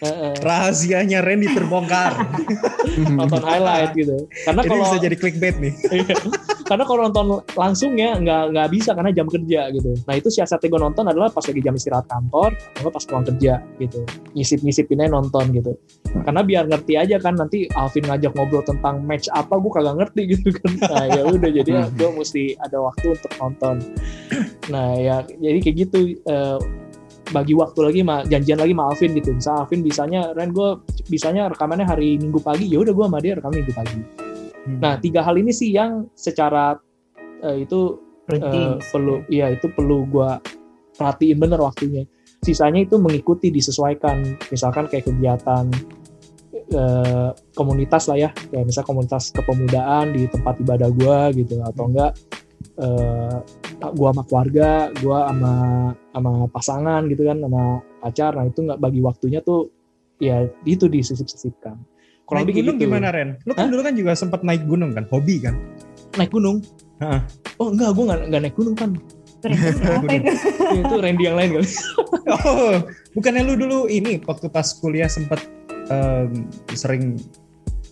Heeh. Rahasianya Ren diterbongkar. nonton highlight gitu karena Ini kalau bisa jadi clickbait nih. Iya. karena kalau nonton langsung ya nggak nggak bisa karena jam kerja gitu nah itu siasatnya gue nonton adalah pas lagi jam istirahat kantor atau pas pulang kerja gitu nyisip nyisipinnya nonton gitu karena biar ngerti aja kan nanti Alvin ngajak ngobrol tentang match apa gue kagak ngerti gitu kan nah ya udah jadi Hmm. gue mesti ada waktu untuk nonton nah ya jadi kayak gitu eh, bagi waktu lagi ma janjian lagi sama Alvin gitu. Bisa Alvin bisanya Ren gue bisanya rekamannya hari Minggu pagi ya udah gue sama dia rekam Minggu pagi. Nah, tiga hal ini sih yang secara eh, itu eh, perlu ya itu perlu gua perhatiin bener waktunya. Sisanya itu mengikuti disesuaikan. Misalkan kayak kegiatan eh, komunitas lah ya, kayak misal komunitas kepemudaan di tempat ibadah gua gitu atau enggak eh, gua sama keluarga, gua sama sama pasangan gitu kan, sama pacar. Nah, itu nggak bagi waktunya tuh ya itu disisip-sisipkan. Kurang naik lebih gunung gitu. gimana Ren? Lu kan Hah? dulu kan juga sempat naik gunung kan, hobi kan? naik gunung. Heeh. Oh enggak, gue nggak nggak naik gunung kan. Ya, itu Randy yang lain kali. Oh, bukannya lu dulu ini waktu pas kuliah sempat em, sering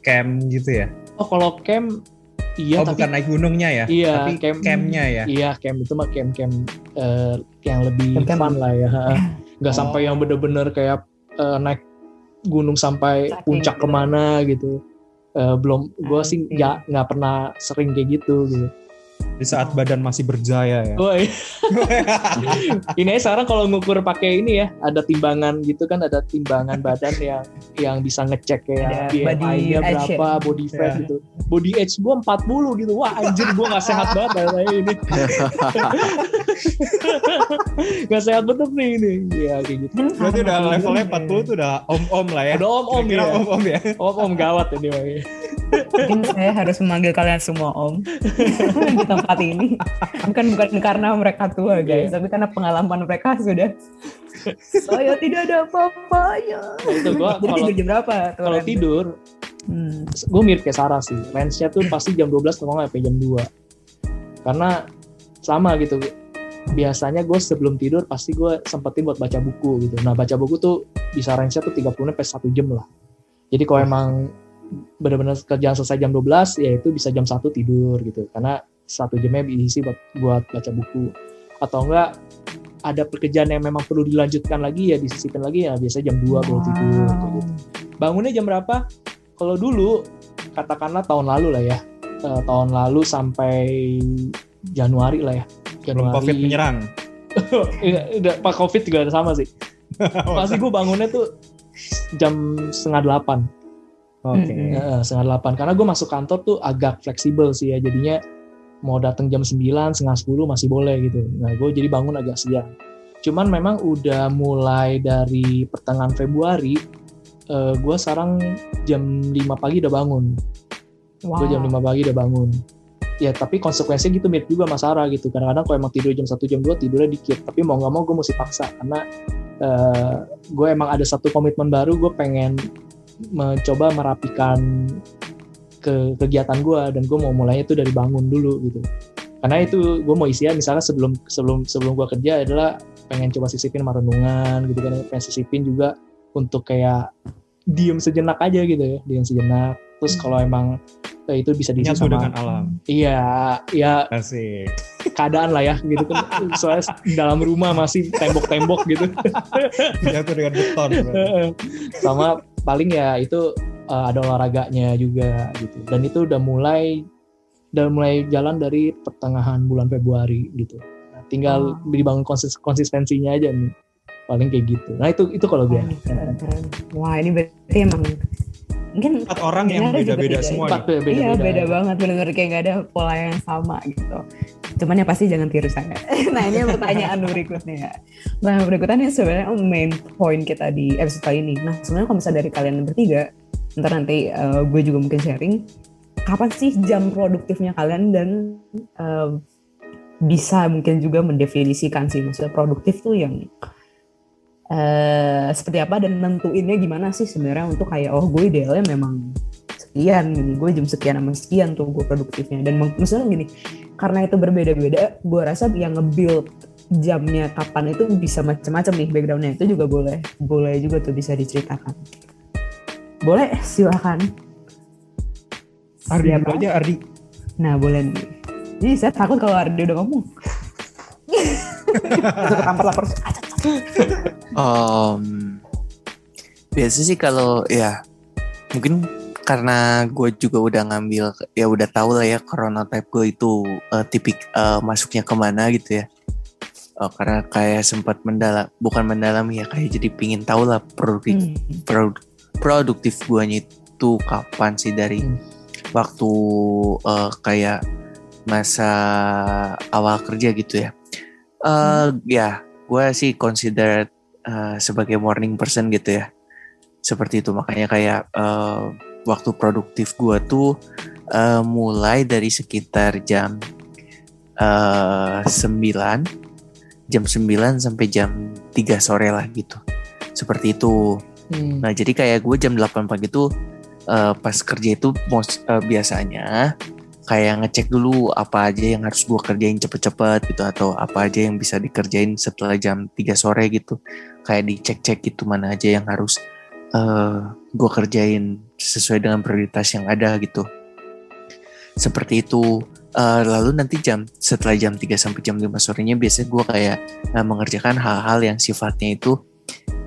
camp gitu ya? Oh kalau camp, iya oh, tapi bukan naik gunungnya ya? Iya, tapi camp- campnya ya? iya camp itu mah camp camp eh, yang lebih Camp-camp. fun lah ya. Nggak Oh. sampai yang bener-bener kayak eh, naik gunung sampai Trekking puncak gitu. ke mana gitu. Eh, belum, gue sih Oke. nggak nggak pernah sering kayak gitu. gitu. Di saat badan masih berjaya ya? Woi, ini aja sekarang kalau ngukur pakai ini ya, ada timbangan gitu kan, ada timbangan badan yang yang bisa ngecek kayak body BMI-nya age berapa, body fat Ya. gitu. Body age gua 40 gitu. Wah, anjir gua gak sehat banget kayak ini. gak sehat bener nih ini. Ya kayak gitu. Berarti udah levelnya gue. 40 tuh udah om-om lah ya? Udah om-om Kira-kira ya. om-om ya? Om-om gawat ini. Mungkin saya harus memanggil kalian semua om di tempat ini. Bukan bukan karena mereka tua guys, tapi karena pengalaman mereka sudah. Saya tidak ada apa-apanya. Itu gua Jadi kalau tidur jam berapa? tuh, kalau tidur Hmm. gue mirip kayak Sarah sih range-nya tuh pasti jam 12 atau nggak sampai jam 2 karena sama gitu biasanya gue sebelum tidur pasti gue sempetin buat baca buku gitu nah baca buku tuh bisa range-nya tuh 30 sampai 1 jam lah jadi kalau emang benar-benar kerjaan selesai jam 12 ya itu bisa jam 1 tidur gitu karena satu jamnya diisi buat buat baca buku atau enggak ada pekerjaan yang memang perlu dilanjutkan lagi ya disisipin lagi ya biasanya jam 2 baru tidur kayak gitu bangunnya jam berapa? Kalau dulu katakanlah tahun lalu lah ya, Eh, tahun lalu sampai Januari lah ya. Belum Januari. COVID menyerang. Iya, udah Pak Covid juga ada sama sih. Pasti gue bangunnya tuh jam setengah delapan, Oke. Eh, setengah delapan. Karena gue masuk kantor tuh agak fleksibel sih ya, jadinya mau datang jam 9, setengah 10 masih boleh gitu. Nah gue jadi bangun agak siang. Cuman memang udah mulai dari pertengahan Februari, eh, gue sekarang jam 5 pagi udah bangun. Wow. Gue jam 5 pagi udah bangun. Ya tapi konsekuensinya gitu mirip juga sama Sarah gitu. Kadang-kadang kalau emang tidur jam 1 jam 2 tidurnya dikit. Tapi mau nggak mau gue mesti paksa karena eh, gue emang ada satu komitmen baru. Gue pengen mencoba merapikan ke kegiatan gue dan gue mau mulainya itu dari bangun dulu gitu. Karena itu gue mau isian misalnya sebelum sebelum sebelum gue kerja adalah pengen coba sisipin sama renungan gitu kan. Pengen sisipin juga untuk kayak diem sejenak aja gitu ya, diem sejenak. Terus kalau emang eh, itu bisa diisi Nyatu sama dengan alam. Iya, ya Asik. keadaan lah ya gitu kan. Soalnya dalam rumah masih tembok-tembok gitu. Nyatu dengan beton. Sama paling ya itu eh, ada olahraganya juga gitu. Dan itu udah mulai udah mulai jalan dari pertengahan bulan Februari gitu. Nah, tinggal Oh. dibangun konsis- konsistensinya aja nih. Paling kayak gitu. Nah, itu itu kalau gue. Keren, keren. Wah ini berarti emang mungkin Empat orang yang beda-beda beda. semua. Empat nih. beda-beda. iya beda banget benar-benar kayak nggak ada pola yang sama gitu. Cuman ya pasti jangan tiru saya. nah ini pertanyaan berikutnya. Nah berikutnya sebenarnya main point kita di episode kali ini. Nah sebenarnya kalau misalnya dari kalian bertiga, ntar nanti eh, gue juga mungkin sharing. Kapan sih jam produktifnya kalian dan eh, bisa mungkin juga mendefinisikan sih maksudnya produktif tuh yang eh seperti apa dan nentuinnya gimana sih sebenarnya untuk kayak oh gue idealnya memang sekian gini gue jam sekian sama sekian tuh gue produktifnya. Dan maksudnya gini karena itu berbeda-beda gue rasa yang nge-build jamnya kapan itu bisa macam-macam nih backgroundnya. Itu juga boleh boleh juga tuh bisa diceritakan. Boleh silakan. Ardi dulu aja Ardi. nah boleh nih. Jadi saya takut kalau Ardi udah ngomong. Ketampar lapor Em, biasa sih kalau ya mungkin karena gue juga udah ngambil ya udah tahu lah ya chronotype gue itu eh, tipik eh, masuknya ke mana gitu ya. Eh, karena kayak sempat mendalam bukan mendalam ya kayak jadi pingin tahu lah produktif Hmm. produ- produktif guanya itu kapan sih dari Hmm. waktu eh, kayak masa awal kerja gitu ya. Eh ya, gue sih consider eh, sebagai morning person gitu ya. Seperti itu makanya kayak eh, waktu produktif gue tuh eh, mulai dari sekitar jam 9 jam 9 sampai jam 3 sore lah gitu. Seperti itu. Hmm. Nah, jadi kayak gue jam 8 pagi tuh eh, pas kerja itu most, eh, biasanya kayak ngecek dulu apa aja yang harus gue kerjain cepet-cepet gitu atau apa aja yang bisa dikerjain setelah jam 3 sore gitu. Kayak dicek-cek gitu mana aja yang harus eh gue kerjain sesuai dengan prioritas yang ada gitu. Seperti itu. Eh, lalu nanti jam setelah jam 3 sampai jam 5 sorenya biasanya gue kayak eh, mengerjakan hal-hal yang sifatnya itu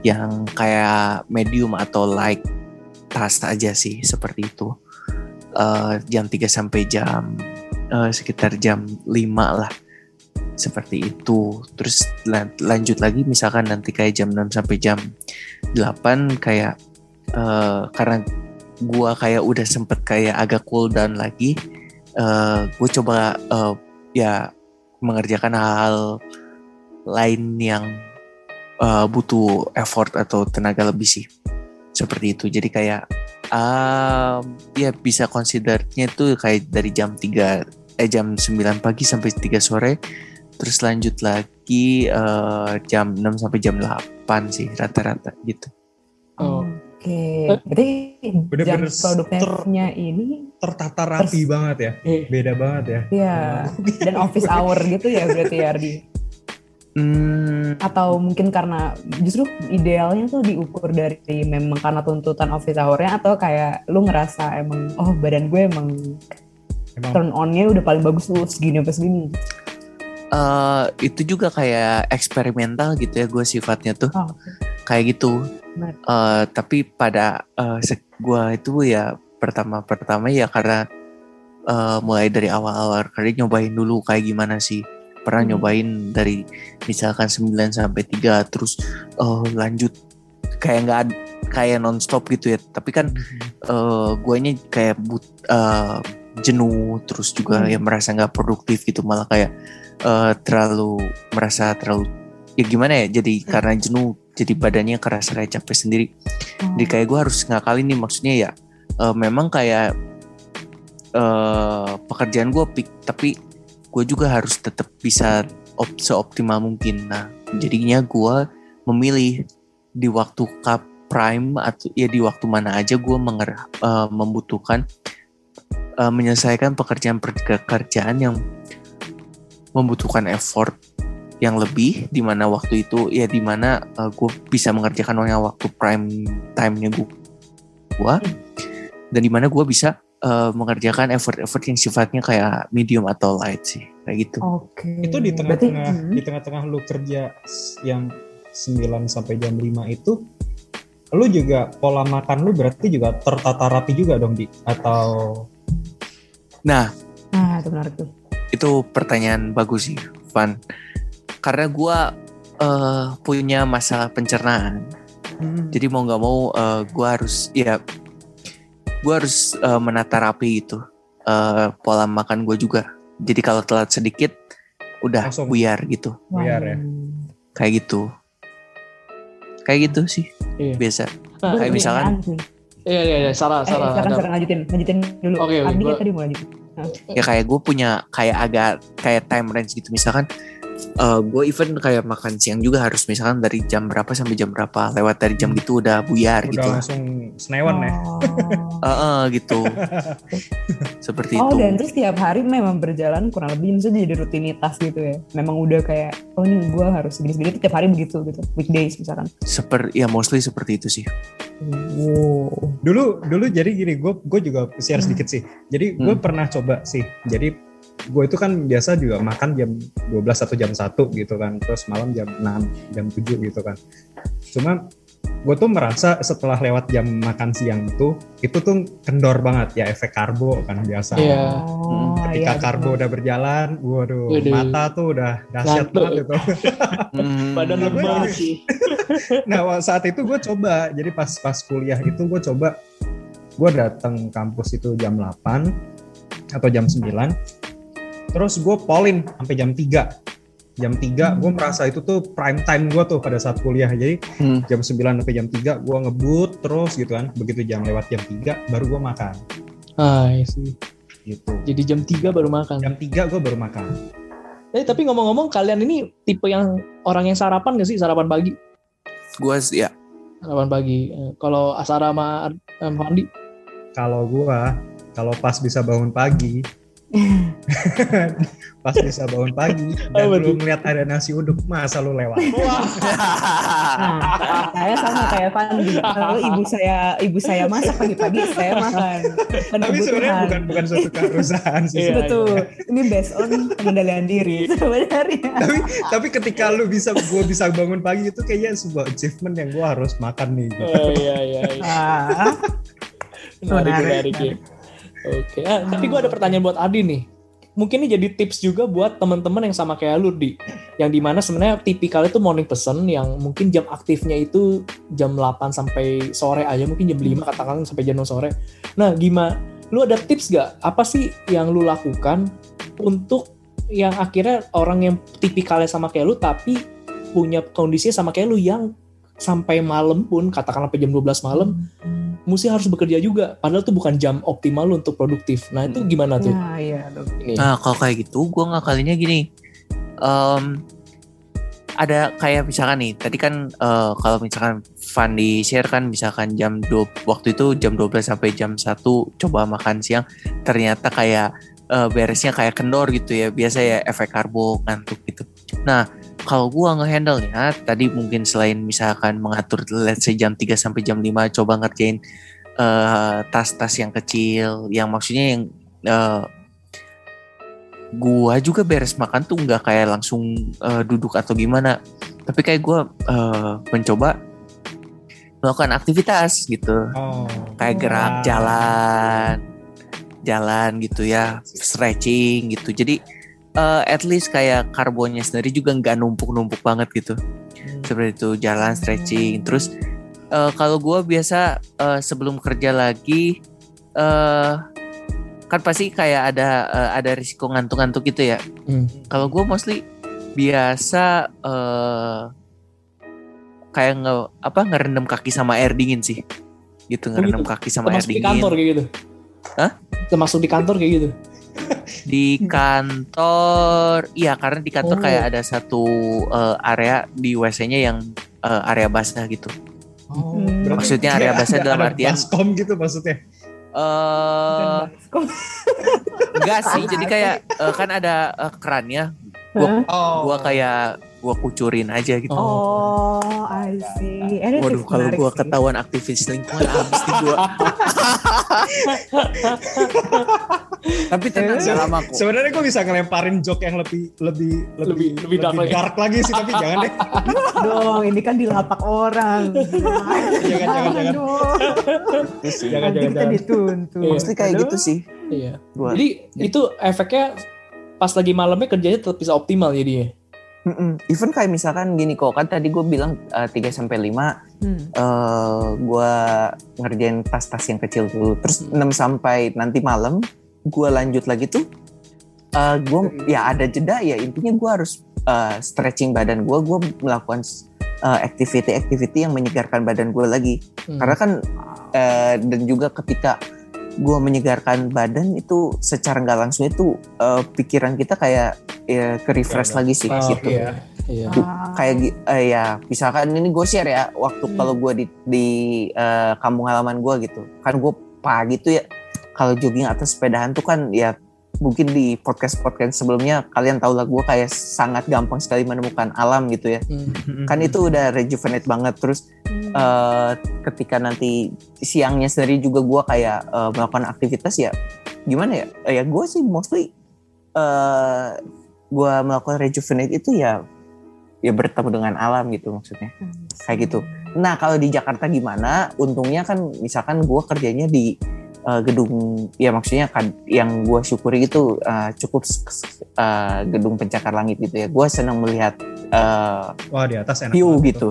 yang kayak medium atau light task aja sih seperti itu Eh, jam 3 sampai jam eh, sekitar jam 5 lah. Seperti itu. Terus lan- lanjut lagi misalkan nanti kayak jam 6 sampai jam 8 kayak eh, karena gua kayak udah sempet kayak agak cool down lagi eh gue coba eh, ya mengerjakan hal-hal lain yang uh, butuh effort atau tenaga lebih sih seperti itu jadi kayak um, ya bisa considernya tuh kayak dari jam 3 eh jam 9 pagi sampai 3 sore terus lanjut lagi uh, jam 6 sampai jam 8 sih rata-rata gitu Oh. Oke, berarti jam Bener-bener produktifnya ini Tertata rapi banget ya. Eh, Beda banget ya. ya dan office hour gitu ya berarti ya Ardi. hmm, Atau mungkin karena justru idealnya tuh diukur dari memang karena tuntutan office hour-nya atau kayak lu ngerasa emang oh badan gue emang Emang turn on-nya udah paling bagus tuh segini apa segini. eh, itu juga kayak eksperimental gitu ya gue sifatnya tuh Oh, kayak gitu Benar. Eh, tapi pada uh, gue itu ya pertama pertama ya karena eh, mulai dari awal-awal kerja nyobain dulu kayak gimana sih pernah Hmm. nyobain dari misalkan 9 sampai 3 terus eh, lanjut kayak nggak kayak nonstop gitu ya tapi kan eh guanya kayak but, eh, jenuh terus juga Hmm. ya merasa nggak produktif gitu malah kayak eh, terlalu merasa terlalu ya gimana ya jadi karena jenuh jadi badannya kerasa kayak capek sendiri Oh. jadi kayak gue harus ngakalin nih maksudnya ya eh, memang kayak eh pekerjaan gue tapi gue juga harus tetap bisa op seoptimal mungkin. Nah jadinya gue memilih di waktu cup prime atau ya di waktu mana aja gue menger eh, membutuhkan eh, menyelesaikan pekerjaan pekerjaan yang membutuhkan effort yang lebih di mana waktu itu ya di mana gue bisa mengerjakan waktu prime time-nya gue gua. Dan di mana gue bisa eh, mengerjakan effort-effort yang sifatnya kayak medium atau light sih kayak gitu. Oke. itu di tengah-tengah hmm. di tengah-tengah lu kerja yang 9 sampai jam 5 itu lu juga pola makan lu berarti juga tertata rapi juga dong di atau Nah Nah, itu menarik tuh. itu pertanyaan bagus sih, Van. Karena gue eh, punya masalah pencernaan, jadi mau nggak mau gue harus ya gue harus eh, menata rapi itu eh, pola makan gue juga. Jadi kalau telat sedikit udah Langsung. buyar gitu, Biar ya. kayak gitu. Kayak gitu sih Iya. biasa. Nah, Kayak misalkan- sih. Iya iya iya Sarah Eh, Sarah. silakan, silakan lanjutin, lanjutin dulu. Oke, oke, Ardi gua- kan tadi mau lanjutin. ya kayak gue punya kayak agak kayak time range gitu misalkan gue even kayak makan siang juga harus misalkan dari jam berapa sampai jam berapa lewat dari jam gitu udah buyar udah gitu langsung senewan ya Oh. Eh, eh, gitu seperti Oh itu dan terus tiap hari memang berjalan kurang lebih misalnya jadi rutinitas gitu ya. Memang udah kayak oh ini gue harus segini-segini tiap hari begitu gitu. Weekdays misalkan. seperti ya mostly seperti itu sih Wow. dulu dulu jadi gini gue gue juga share sedikit sih jadi gue Hmm. pernah coba sih jadi gue itu kan biasa juga makan jam 12 atau jam 1 gitu kan terus malam jam 6 jam 7 gitu kan. Cuma gue tuh merasa setelah lewat jam makan siang itu itu tuh kendor banget ya efek karbo kan biasa. Iya. Oh, ketika iya, karbo betul. udah berjalan waduh Waduh. mata tuh udah dahsyat banget itu. Hmm, Badan Gue lemah sih. nah saat itu gue coba jadi pas pas kuliah itu gue coba. Gue datang kampus itu jam 8 atau jam 9 terus gue polin sampai jam 3 jam 3 gue merasa itu tuh prime time gue tuh pada saat kuliah jadi Hmm. jam 9 sampai jam 3 gue ngebut terus gitu kan begitu jam lewat jam 3 baru gue makan Ah, iya sih. gitu Jadi jam 3 baru makan. jam 3 gue baru makan Eh, tapi ngomong-ngomong kalian ini tipe yang orang yang sarapan gak sih? Sarapan pagi? gue ya Sarapan pagi. Eh, Kalau Asara sama Ar- sama Fandi? kalau gue kalau pas bisa bangun pagi pas bisa bangun pagi dan Apa belum melihat ada nasi uduk masa lu lewat Wah, Nah, saya sama kayak Fandi. Kalau ibu saya ibu saya masak pagi-pagi, saya makan. Tapi sebenarnya bukan bukan suatu keharusan sih Iya, Betul. Ini based on pengendalian diri sebenarnya. tapi tapi ketika lu bisa gue bisa bangun pagi itu kayaknya sebuah achievement yang gue harus makan nih gitu. oh, iya iya. iya. Ah, Menarik, Menarik, menarik Oke, ah, tapi gue ada pertanyaan buat Adi nih. Mungkin ini jadi tips juga buat teman-teman yang sama kayak lu di, yang di mana sebenarnya tipikal itu morning person yang mungkin jam aktifnya itu jam 8 sampai sore aja, mungkin jam 5 katakan sampai jam 6 sore. Nah, gimana? Lu ada tips gak? Apa sih yang lu lakukan untuk yang akhirnya orang yang tipikalnya sama kayak lu tapi punya kondisinya sama kayak lu yang sampai malam pun katakanlah sampai jam 12 malam mesti harus bekerja juga. Padahal tuh bukan jam optimal lu untuk produktif. Nah itu gimana tuh? Nah, iya. ini Nah kalau kayak gitu gue ngakalinya gini. Em, Ada kayak misalkan nih Tadi kan eh, kalau misalkan Fandi share kan misalkan jam 2 Waktu itu jam 12 sampai jam 1 Coba makan siang Ternyata kayak eh, beresnya kayak kendor gitu ya. Biasa ya efek karbo ngantuk gitu. Nah kalau gua ngehandle nya tadi mungkin selain misalkan mengatur let's say jam 3 sampai jam 5 coba ngerjain eh, tas-tas yang kecil yang maksudnya yang eh, gua juga beres makan tuh nggak kayak langsung eh, duduk atau gimana. Tapi kayak gua eh, mencoba melakukan aktivitas gitu. Oh. kayak gerak jalan jalan gitu ya stretching gitu. Jadi eh, at least kayak karbonnya sendiri juga nggak numpuk-numpuk banget gitu. Seperti itu jalan stretching. Terus eh, kalau gua biasa eh, sebelum kerja lagi eh kan pasti kayak ada eh, ada risiko ngantuk-ngantuk gitu ya. Hmm. kalau gue mostly biasa eh kayak nge apa ngerendam kaki sama air dingin sih. Gitu ngerendam kaki sama air termasuk di dingin. kantor kayak gitu? Hah? termasuk di kantor kayak gitu di kantor iya karena di kantor Oh. kayak ada satu eh, area di WC-nya yang eh, area basah gitu oh. Maksudnya area basah ada- dalam ada artian- baskom gitu maksudnya. eh Kok- enggak sih jadi kayak eh, kan ada eh, kerannya Hah? Oh. gua kayak gua kucurin aja gitu Oh, I see. Eh, Waduh, kalau sih. ketahuan aktivis lingkungan abis di gua. Tapi tenang Eh. selama kok. Sebenarnya gue bisa ngelemparin joke yang lebih lebih lebih Lebih- lebih dark lagi. dark lagi sih tapi jangan deh. dong, ini kan di lapak orang. Jangan, jangan, jangan. dong. Jangan jangan kita jangan. dituntut. Mostly kayak Aduh. gitu sih. iya jadi itu efeknya pas lagi malamnya kerjanya tetap bisa optimal jadinya Mm-mm. Even kayak misalkan gini kok, kan tadi gue bilang eh, 3 sampai 5 Hmm. eh gue ngerjain tas-tas yang kecil dulu. Terus 6 sampai nanti malam gue lanjut lagi tuh eh gue ya ada jeda ya intinya gue harus eh, stretching badan gue, gue melakukan activity-activity yang menyegarkan badan gue lagi. Hmm. Karena kan eh, dan juga ketika gue menyegarkan badan itu secara nggak langsung itu eh, pikiran kita kayak ya, ke refresh lagi sih Oh, gitu. iya. Iya. Ah. Kayak eh, ya misalkan ini gue share ya waktu Hmm. kalau gue di di eh, kampung halaman gue gitu kan gue pagi tuh ya kalau jogging atau sepedahan tuh kan ya mungkin di podcast podcast sebelumnya kalian tahu lah gue kayak sangat gampang sekali menemukan alam gitu ya. Hmm. kan itu udah rejuvenate banget. Terus Hmm. eh, ketika nanti siangnya sendiri juga gue kayak eh, melakukan aktivitas ya gimana ya? Eh, ya gue sih mostly eh gue melakukan rejuvenate itu ya ya bertemu dengan alam gitu maksudnya. Kayak gitu. Nah kalau di Jakarta gimana? Untungnya kan misalkan gue kerjanya di eh, gedung ya maksudnya kan yang gue syukuri itu eh, cukup eh, gedung pencakar langit gitu ya gue senang melihat eh, Wah di atas enak. view gitu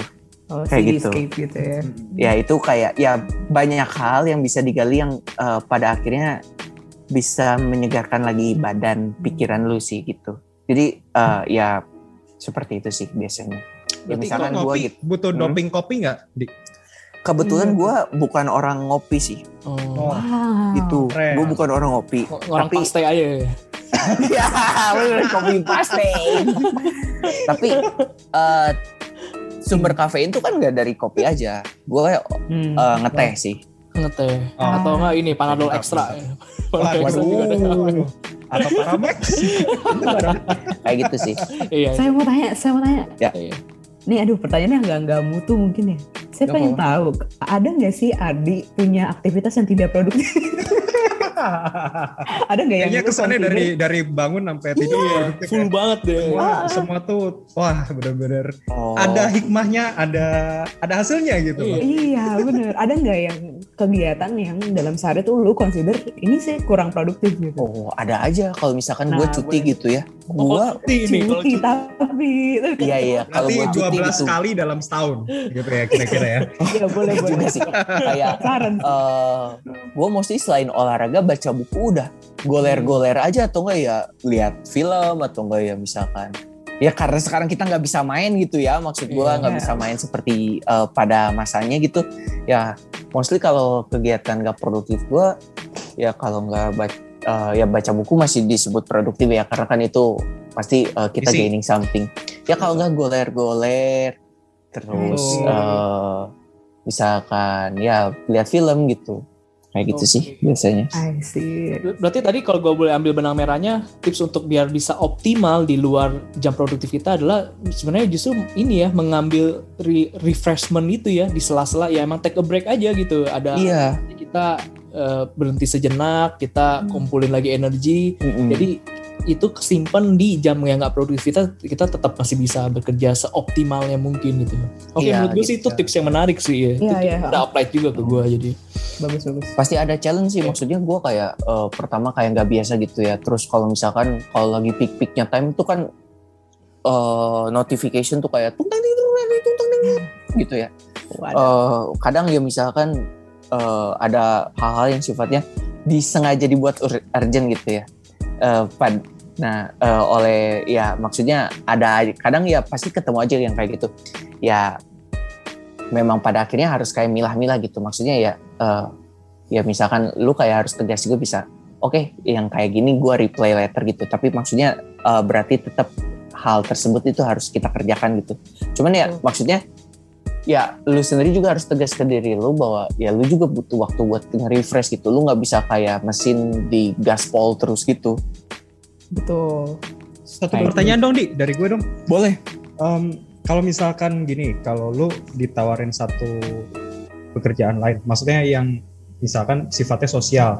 Oh, kayak gitu. gitu ya. ya itu kayak ya banyak hal yang bisa digali yang eh, pada akhirnya bisa menyegarkan lagi badan pikiran lu sih gitu jadi eh, ya seperti itu sih biasanya ya Berarti misalkan gue kopi, gitu butuh Hmm. doping kopi nggak? Kebetulan Hmm. gue bukan orang ngopi sih Oh. Wow. itu gue bukan orang ngopi orang tapi paste aja ya. ya bener kopi paste tapi eh, sumber kafein itu kan nggak dari kopi aja gue Hmm. eh, ngeteh sih ngeteh Oh. atau enggak ini panadol Mantap, ekstra Waduh. Panadol ekstra juga ada. Atau Paramex? kayak gitu sih iya Saya mau tanya, saya mau tanya. iya. Nih aduh pertanyaannya agak nggak mutu mungkin ya. Saya Nggak pengen tahu, ada nggak sih Adi punya aktivitas yang tidak produktif? ada nggak yang Kayaknya kesannya consider? dari dari bangun sampai tidur Iya, produktif full ya. banget deh Semua, semua tuh wah bener-bener Oh. ada hikmahnya, ada ada hasilnya gitu. Iya. Iya bener. Ada nggak yang kegiatan yang dalam sehari tuh lu consider ini sih kurang produktif gitu? Oh, ada aja kalau misalkan gue Nah, cuti boleh. gitu ya. Oh, Gue cuti ini kalau Cuti tapi iya iya kalau Nanti gue cuti 12 gitu. kali dalam setahun gitu ya kira-kira ya. ya boleh Juga boleh. sih. Kayak Saran. eh gue mesti selain olahraga baca buku udah goler-goler aja atau enggak ya lihat film atau enggak ya misalkan ya karena sekarang kita nggak bisa main gitu ya maksud gue Iya. nggak bisa main seperti eh, pada masanya gitu ya mostly kalau kegiatan nggak produktif gue ya kalau nggak baca ya baca buku masih disebut produktif ya karena kan itu pasti eh, kita Isi. gaining something ya kalau nggak goler-goler terus Oh. eh, misalkan ya lihat film gitu kayak gitu Oke. sih biasanya I see. Berarti tadi kalau gue boleh ambil benang merahnya, tips untuk biar bisa optimal di luar jam produktif kita adalah sebenarnya justru ini ya mengambil re- refreshment itu ya di sela-sela ya emang take a break aja gitu. Ada iya kita eh, berhenti sejenak, kita Hmm. kumpulin lagi energi. Mm-mm. Jadi itu kesimpan di jam yang nggak produktif kita, kita tetap masih bisa bekerja seoptimalnya mungkin gitu. Oke, Iya, menurut gue sih itu gitu. tips yang menarik sih ya. Iya, itu iya. udah apply juga ke gue jadi. Bagus bagus. pasti ada challenge sih maksudnya gue kayak eh, pertama kayak nggak biasa gitu ya terus kalau misalkan kalau lagi peak peaknya time itu kan eh, notification tuh kayak tung tang ting, tung tung ting, gitu ya. Eh, kadang ya misalkan eh, ada hal-hal yang sifatnya disengaja dibuat ur- urgent gitu ya. Pad nah eh, oleh ya maksudnya ada kadang ya pasti ketemu aja yang kayak gitu. Ya memang pada akhirnya harus kayak milah-milah gitu. Maksudnya ya eh, ya misalkan lu kayak harus tegas juga bisa oke yang kayak gini gua reply later gitu. Tapi maksudnya eh, berarti tetap hal tersebut itu harus kita kerjakan gitu. Cuman ya Betul. maksudnya ya lu sendiri juga harus tegas ke diri lu bahwa ya lu juga butuh waktu buat nge-refresh gitu. Lu nggak bisa kayak mesin di gaspol terus gitu. Betul. Satu Kayak pertanyaan dong di. Dari gue dong. boleh. Em, kalau misalkan gini, kalau lu ditawarin satu pekerjaan lain, maksudnya yang misalkan sifatnya sosial,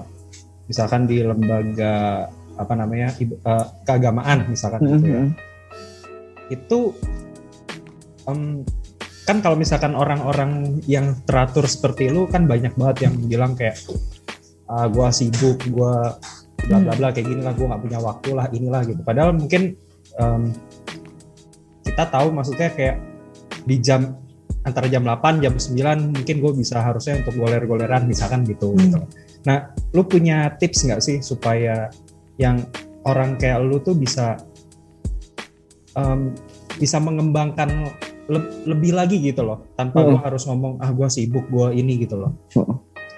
misalkan di lembaga apa namanya ibu- eh, keagamaan misalkan gitu ya, itu em, kan kalau misalkan orang-orang yang teratur seperti lu kan banyak banget yang bilang kayak ah, gua sibuk, gua bla bla bla kayak gini lah, gua nggak punya waktu lah, inilah gitu. Padahal mungkin em, kita tahu maksudnya kayak di jam antara jam 8 jam 9 mungkin gue bisa harusnya untuk goler-goleran misalkan gitu, Hmm. gitu. Nah, lu punya tips nggak sih supaya yang orang kayak lu tuh bisa em, bisa mengembangkan le- lebih lagi gitu loh tanpa Hmm. lu harus ngomong ah gue sibuk gue ini gitu loh.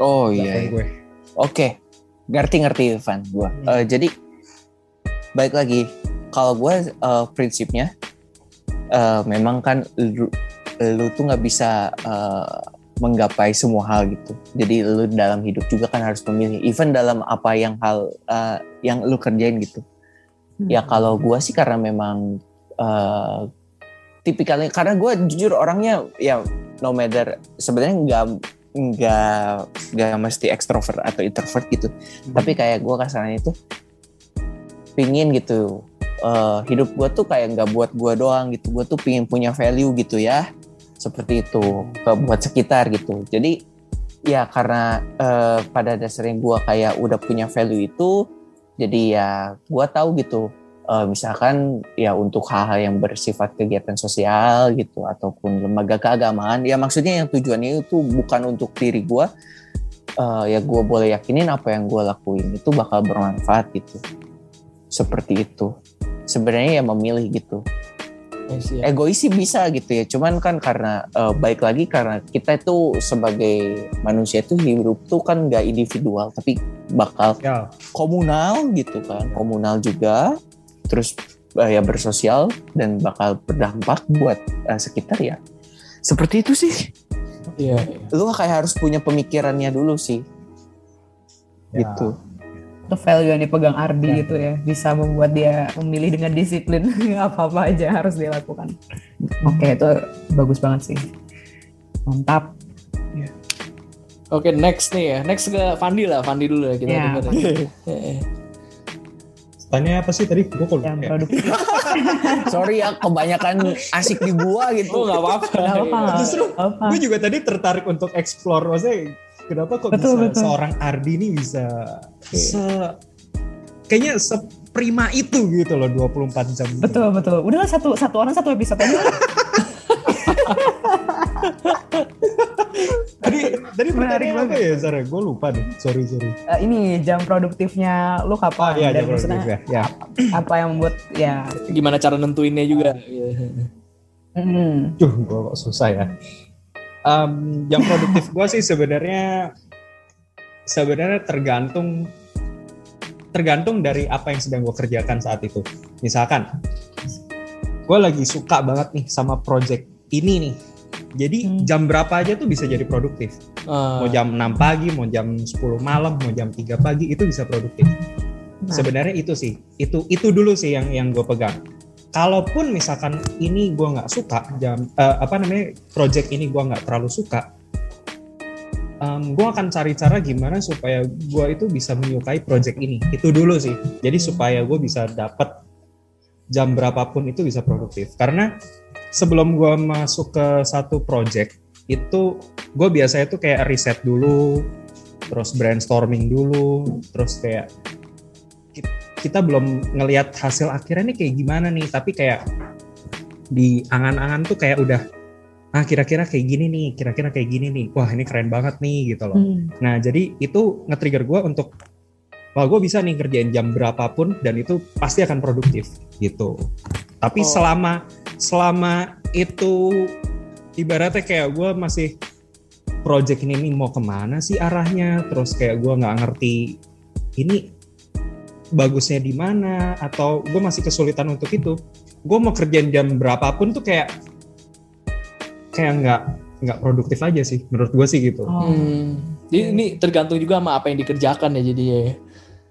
oh Nggak iya, iya. gue. Oke, ngerti-ngerti Ivan gua. Hmm. Eh, jadi baik lagi, kalau gue eh, prinsipnya eh, memang kan lu, lu tuh nggak bisa eh, menggapai semua hal gitu. Jadi lu dalam hidup juga kan harus memilih. Even dalam apa yang hal eh, yang lu kerjain gitu. Ya kalau gue sih karena memang eh, tipikalnya karena gue jujur orangnya ya no matter sebenarnya nggak nggak nggak mesti ekstrovert atau introvert gitu. Tapi kayak gue kasarnya itu pingin gitu eh, hidup gue tuh kayak nggak buat gue doang gitu. Gue tuh pingin punya value gitu ya seperti itu ke buat sekitar gitu. Jadi ya karena eh, pada dasarnya gue kayak udah punya value itu jadi ya gue tahu gitu eh, misalkan ya untuk hal-hal yang bersifat kegiatan sosial gitu ataupun lembaga keagamaan. Ya maksudnya yang tujuannya itu bukan untuk diri gue eh, ya gue boleh yakinin apa yang gue lakuin itu bakal bermanfaat gitu. Seperti itu. Sebenarnya ya memilih gitu. Egois sih bisa gitu ya. Cuman kan karena eh, baik lagi karena kita itu sebagai manusia itu hidup tuh kan nggak individual tapi bakal Ya, komunal gitu kan. Komunal juga terus eh, ya bersosial dan bakal berdampak buat eh, sekitar ya seperti itu sih Iya, iya. lu kayak harus punya pemikirannya dulu sih ya. gitu itu value yang dipegang Ardi Ya. gitu ya bisa membuat dia memilih dengan disiplin apa-apa aja harus dilakukan. Oke itu bagus banget sih. Mantap. Oke, next nih ya. Next ke Fandi lah, Fandi dulu ya kita Ya, dengar. Tanya apa sih tadi? Gue kok Yang lupa ya. produktif. sorry ya kebanyakan asik di gua Oh, gitu nggak apa-apa. Gak apa. Justru apa. gue juga tadi tertarik untuk explore maksudnya kenapa kok Betul, bisa betul. seorang Ardi ini bisa se kayaknya seprima itu gitu loh 24 jam gitu. Betul betul. Udahlah satu satu orang satu episode aja. tadi tadi Menarik banget. ya Sarah? Gue lupa deh. Sorry sorry. Eh, ini jam produktifnya lu kapan? Oh iya, Dan jam maksudnya produktif ya. apa yang membuat ya Gimana cara nentuinnya juga? hmm, Duh, gue kok susah ya. Em, jam produktif gue sih sebenarnya sebenarnya tergantung tergantung dari apa yang sedang gue kerjakan saat itu. Misalkan, gue lagi suka banget nih sama project ini nih. Jadi Hmm. jam berapa aja tuh bisa jadi produktif. Mau Ah, jam 6 pagi, mau jam 10 malam, mau jam 3 pagi itu bisa produktif. Nah. Sebenarnya itu sih, itu itu dulu sih yang yang gue pegang. Kalaupun misalkan ini gue nggak suka jam eh, apa namanya project ini gue nggak terlalu suka, gue akan cari cara gimana supaya gue itu bisa menyukai project ini. Itu dulu sih. Jadi supaya gue bisa dapat jam berapapun itu bisa produktif. Karena sebelum gue masuk ke satu project itu gue biasanya tuh kayak riset dulu, terus brainstorming dulu, terus kayak ki- kita belum ngelihat hasil akhirnya nih kayak gimana nih, tapi kayak di angan-angan tuh kayak udah ah kira-kira kayak gini nih, kira-kira kayak gini nih, wah ini keren banget nih gitu loh. hmm. Nah jadi itu nge-trigger gue untuk wah gue bisa nih kerjain jam berapapun dan itu pasti akan produktif gitu. Tapi Oh. selama selama itu ibaratnya kayak gue masih project ini nih mau ke mana sih arahnya, terus kayak gue nggak ngerti ini bagusnya di mana atau gue masih kesulitan untuk itu. Gue mau kerjain jam berapapun tuh kayak kayak nggak nggak produktif aja sih menurut gue sih gitu. Oh. Hmm. Jadi ini tergantung juga sama apa yang dikerjakan ya jadinya ya.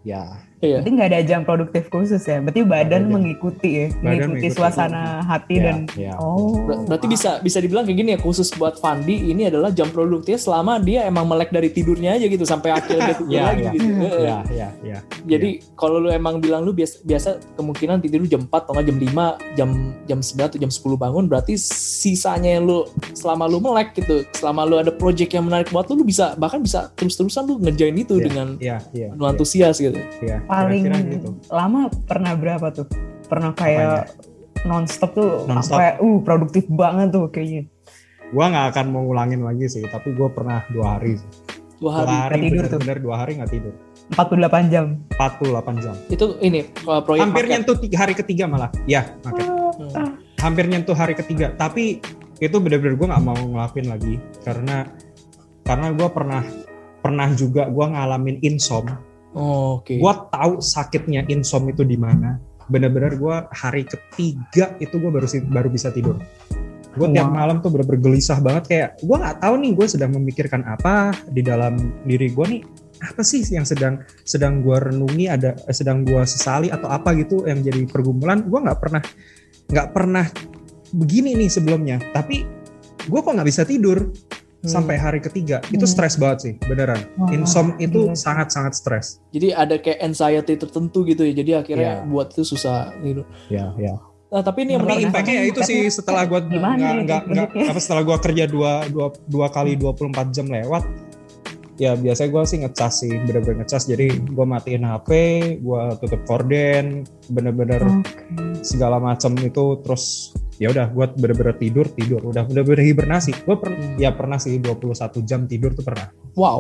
Ya Iya. Berarti nggak ada jam produktif khusus ya. Berarti badan ada. mengikuti ya, Badan mengikuti mengikuti. suasana hati Ya, dan ya. oh. Ber- Berarti bisa bisa dibilang kayak gini ya khusus buat Fandi ini adalah jam produktif selama dia emang melek dari tidurnya aja gitu sampai akhirnya dia tidur Ya, lagi ya. gitu. Heeh. ya ya ya Jadi kalau lu emang bilang lu biasa, biasa kemungkinan tidur lu jam 4 atau jam 5, jam jam 9 atau jam 10 bangun berarti sisanya yang lu selama lu melek gitu, selama lu ada project yang menarik buat lu lu bisa bahkan bisa terus-terusan lu ngerjain itu Iya. dengan ya ya penuh antusias gitu. ya paling kira-kira gitu lama pernah berapa tuh? Pernah kayak nonstop tuh Nonstop. sampai uh produktif banget tuh kayaknya. gua nggak akan mau ngulangin lagi sih tapi gua pernah dua hari Dua dua hari. hari nggak tidur tuh. dua hari nggak tidur 48 jam. 48 jam Itu ini uh, proyek hampir market. nyentuh tiga hari ketiga malah ya market. Hmm. hampir nyentuh hari ketiga tapi itu bener-bener gua nggak mau ngelakuin lagi karena karena gua pernah pernah juga gua ngalamin insom Oh, Oke. Gua tahu sakitnya insom itu di mana. Bener-bener gua hari ketiga itu gua baru baru bisa tidur. Gue tiap malam tuh bener-bener gelisah banget kayak gua nggak tahu nih gue sedang memikirkan apa di dalam diri gua nih apa sih yang sedang sedang gua renungi ada eh, sedang gua sesali atau apa gitu yang jadi pergumulan Gua nggak pernah nggak pernah begini nih sebelumnya tapi gua kok nggak bisa tidur. Sampai hari ketiga itu Hmm. stres banget sih beneran Wah, insom itu gila. sangat-sangat stres Jadi ada kayak anxiety tertentu gitu ya. Jadi akhirnya Iya. buat itu susah gitu. ya ya Nah, tapi ini yang tapi menarik impactnya ya itu sih setelah gua Gimana nggak ya nggak apa setelah gua kerja dua dua dua kali 24 jam lewat ya biasanya gua sih ngecas sih bener-bener ngecas jadi gua matiin HP gua tutup korden bener-bener Oke. segala macam itu terus ya udah gua bener-bener tidur tidur udah bener-bener hibernasi gua per- Hmm. ya pernah sih 21 jam tidur tuh pernah wow.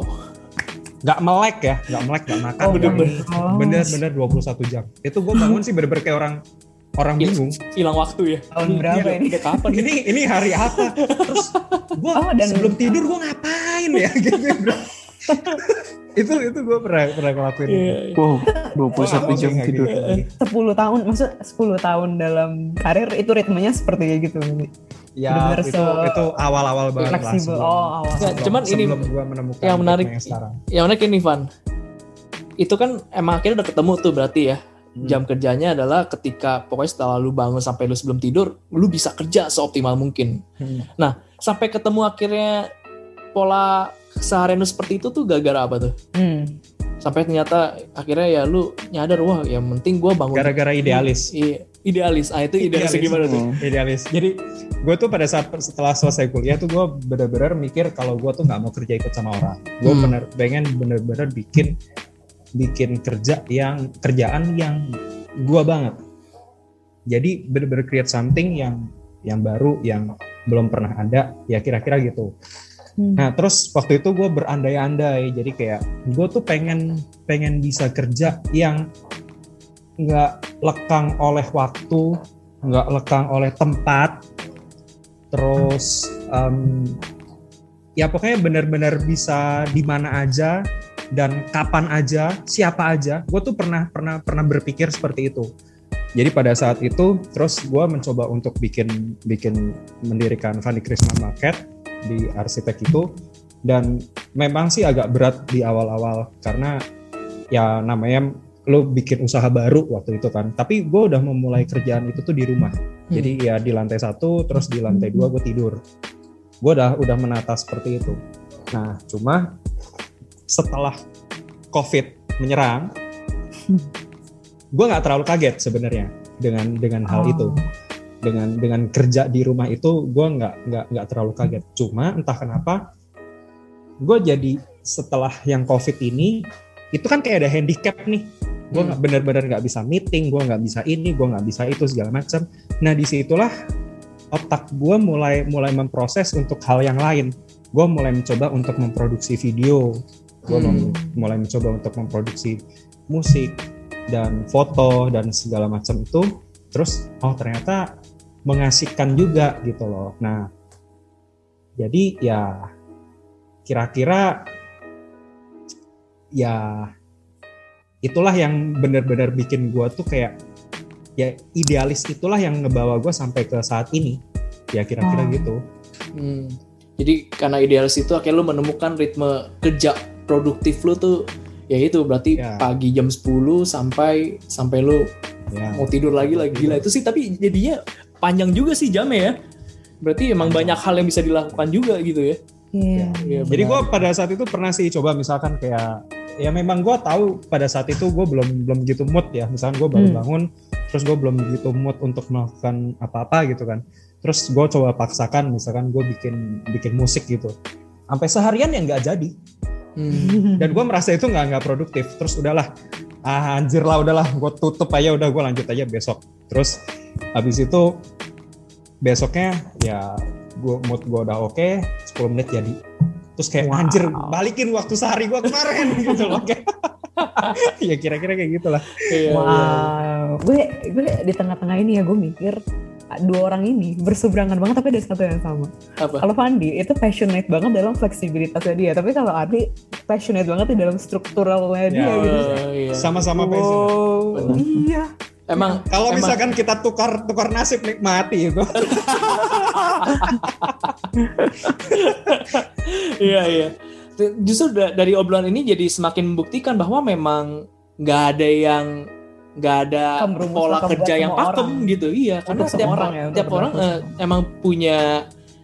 nggak melek ya nggak melek nggak makan Oh, bener-bener. Oh, bener-bener 21 jam itu gua bangun sih bener-bener kayak orang orang Iya. bingung Hilang waktu ya. Tahun berapa Iya, ini? Udah kapan ini? ini ini hari apa terus gue Oh, dan- sebelum tidur gue ngapain ya gitu itu itu gue pernah pernah ngelakuin Iya, itu. iya. Wow, Gua 21 nggak mau jam tidur. gitu lagi. 10 tahun, maksud 10 tahun dalam karir itu ritmenya seperti kayak gitu. ya Bener-bener itu se- itu awal-awal banget lah Fleksibel. sebelum, Oh, awal. Sebelum- cuman ini sebelum gue menemukan yang menarik- yang sekarang Yang menarik ini Van. Itu kan emang akhirnya udah ketemu tuh berarti ya. Hmm. Jam kerjanya adalah ketika pokoknya setelah lu bangun sampai lu sebelum tidur, lu bisa kerja seoptimal mungkin. Hmm. Sampai ketemu akhirnya pola seharian lu seperti itu tuh gara-gara apa tuh? Hmm. Sampai ternyata akhirnya ya lu nyadar wah yang penting gua bangun gara-gara idealis Iya, idealis. Ah itu idealis Idealis. gimana tuh? Hmm. idealis jadi gue tuh pada saat setelah selesai kuliah tuh gue bener-bener mikir kalau gue tuh nggak mau kerja ikut sama orang gue Hmm. bener pengen bener-bener bikin bikin kerja yang kerjaan yang gue banget jadi bener-bener create something yang yang baru yang belum pernah ada ya kira-kira gitu Hmm. Nah terus waktu itu gue berandai-andai, jadi kayak gue tuh pengen pengen bisa kerja yang nggak lekang oleh waktu, nggak lekang oleh tempat, terus em, ya pokoknya benar-benar bisa di mana aja dan kapan aja, siapa aja. Gue tuh pernah pernah pernah berpikir seperti itu. Jadi pada saat itu, terus gue mencoba untuk bikin bikin mendirikan Fanny Krisma Market di arsitek itu, dan memang sih agak berat di awal-awal karena ya namanya lo bikin usaha baru waktu itu kan. Tapi gue udah memulai kerjaan itu tuh di rumah. Jadi ya di lantai satu, terus di lantai dua gue tidur. Gue udah udah menata seperti itu. Nah cuma setelah COVID menyerang, gue nggak terlalu kaget sebenarnya dengan dengan hal Oh. itu dengan dengan kerja di rumah itu gue nggak nggak nggak terlalu kaget. Cuma entah kenapa gue jadi setelah yang covid ini itu kan kayak ada handicap nih. Gue Hmm. nggak benar-benar nggak bisa meeting gue nggak bisa ini gue nggak bisa itu segala macam. Nah di situlah otak gue mulai mulai memproses untuk hal yang lain. Gue mulai mencoba untuk memproduksi video. Gue Hmm. mulai mencoba untuk memproduksi musik dan foto dan segala macam itu. Terus oh ternyata mengasihkan juga gitu loh nah jadi ya kira-kira ya itulah yang benar-benar bikin gua tuh kayak ya idealis itulah yang ngebawa gue sampai ke saat ini ya kira-kira Oh. gitu Hmm. Jadi karena idealis itu akhirnya lu menemukan ritme kerja produktif lu tuh ya itu berarti Ya. pagi jam 10 sampai sampai lu ya mau tidur lagi lagi gila itu sih tapi jadinya panjang juga sih jamnya ya. Berarti emang banyak hal yang bisa dilakukan juga gitu ya. Iya. Iya, Jadi gue pada saat itu pernah sih coba misalkan kayak ya memang gue tahu pada saat itu gue belum belum begitu mood ya. Misalkan gue baru Hmm. bangun, terus gue belum begitu mood untuk melakukan apa-apa gitu kan. Terus gue coba paksakan misalkan gue bikin bikin musik gitu. Sampai seharian ya nggak jadi. Hmm. Dan gue merasa itu nggak nggak produktif. Terus udahlah, ah, anjir lah udahlah, gue tutup aja udah gue lanjut aja besok. Terus habis itu besoknya ya gue mood gue udah oke, 10 menit jadi. Terus kayak Wow. anjir balikin waktu sehari gue kemarin gitu loh. Kayak- ya kira-kira kayak gitulah. Iya, iya. Wow, gue gue di tengah-tengah ini ya gue mikir dua orang ini berseberangan banget tapi ada satu yang sama. Apa? Kalau Fandi itu passionate banget dalam fleksibilitasnya dia, tapi kalau Ardi passionate banget di dalam strukturalnya dia Ya, gitu. Eh, iya. Sama-sama passion. Wow, iya. Emang Kalau misalkan kita tukar tukar nasib nikmati itu. iya iya justru da- dari obrolan ini jadi semakin membuktikan bahwa memang nggak ada yang nggak ada Pakem rumus pola kerja yang pakem orang. gitu iya karena setiap orang ya, untuk tiap orang semua. emang punya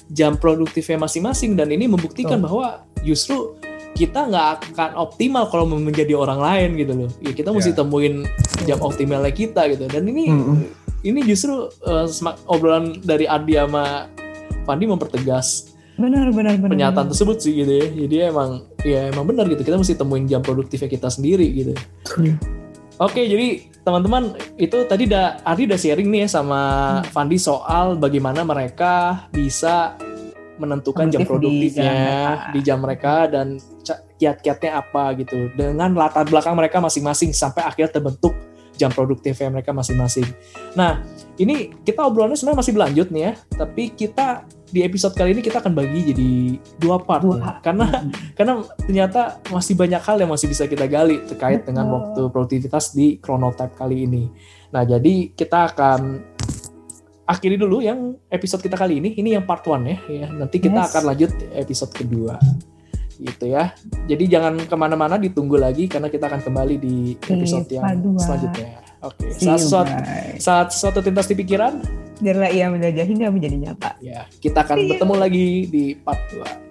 jam produktifnya masing-masing dan ini membuktikan Betul. bahwa justru kita nggak akan optimal kalau mau menjadi orang lain gitu loh ya kita mesti Ya. temuin jam optimalnya kita gitu dan ini Mm-mm. ini justru semak- obrolan dari Ardi sama Fandi mempertegas Benar, benar, benar. pernyataan benar. tersebut sih gitu ya. Jadi emang ya emang benar gitu. Kita mesti temuin jam produktifnya kita sendiri gitu. Oke, jadi teman-teman itu tadi udah Ardi udah sharing nih ya sama Fandi soal bagaimana mereka bisa menentukan jam Produktif di produktifnya jam mereka. di jam mereka dan kiat-kiatnya apa gitu dengan latar belakang mereka masing-masing sampai akhirnya terbentuk jam produktifnya mereka masing-masing. Nah, ini kita obrolannya sebenarnya masih berlanjut nih ya, tapi kita di episode kali ini kita akan bagi jadi dua part Dua. karena karena ternyata masih banyak hal yang masih bisa kita gali terkait dengan Betul. waktu produktivitas di chronotype kali ini. Nah, jadi kita akan akhiri dulu yang episode kita kali ini. Ini yang part one ya. ya. Nanti kita Yes. akan lanjut episode kedua. Gitu ya. Jadi jangan ke mana-mana, ditunggu lagi karena kita akan kembali di episode yang selanjutnya. Oke. See Saat bye. saat sesuatu tintas di pikiran, Biarlah ia menjajah hingga menjadi nyata. ya kita akan bertemu lagi di part 2.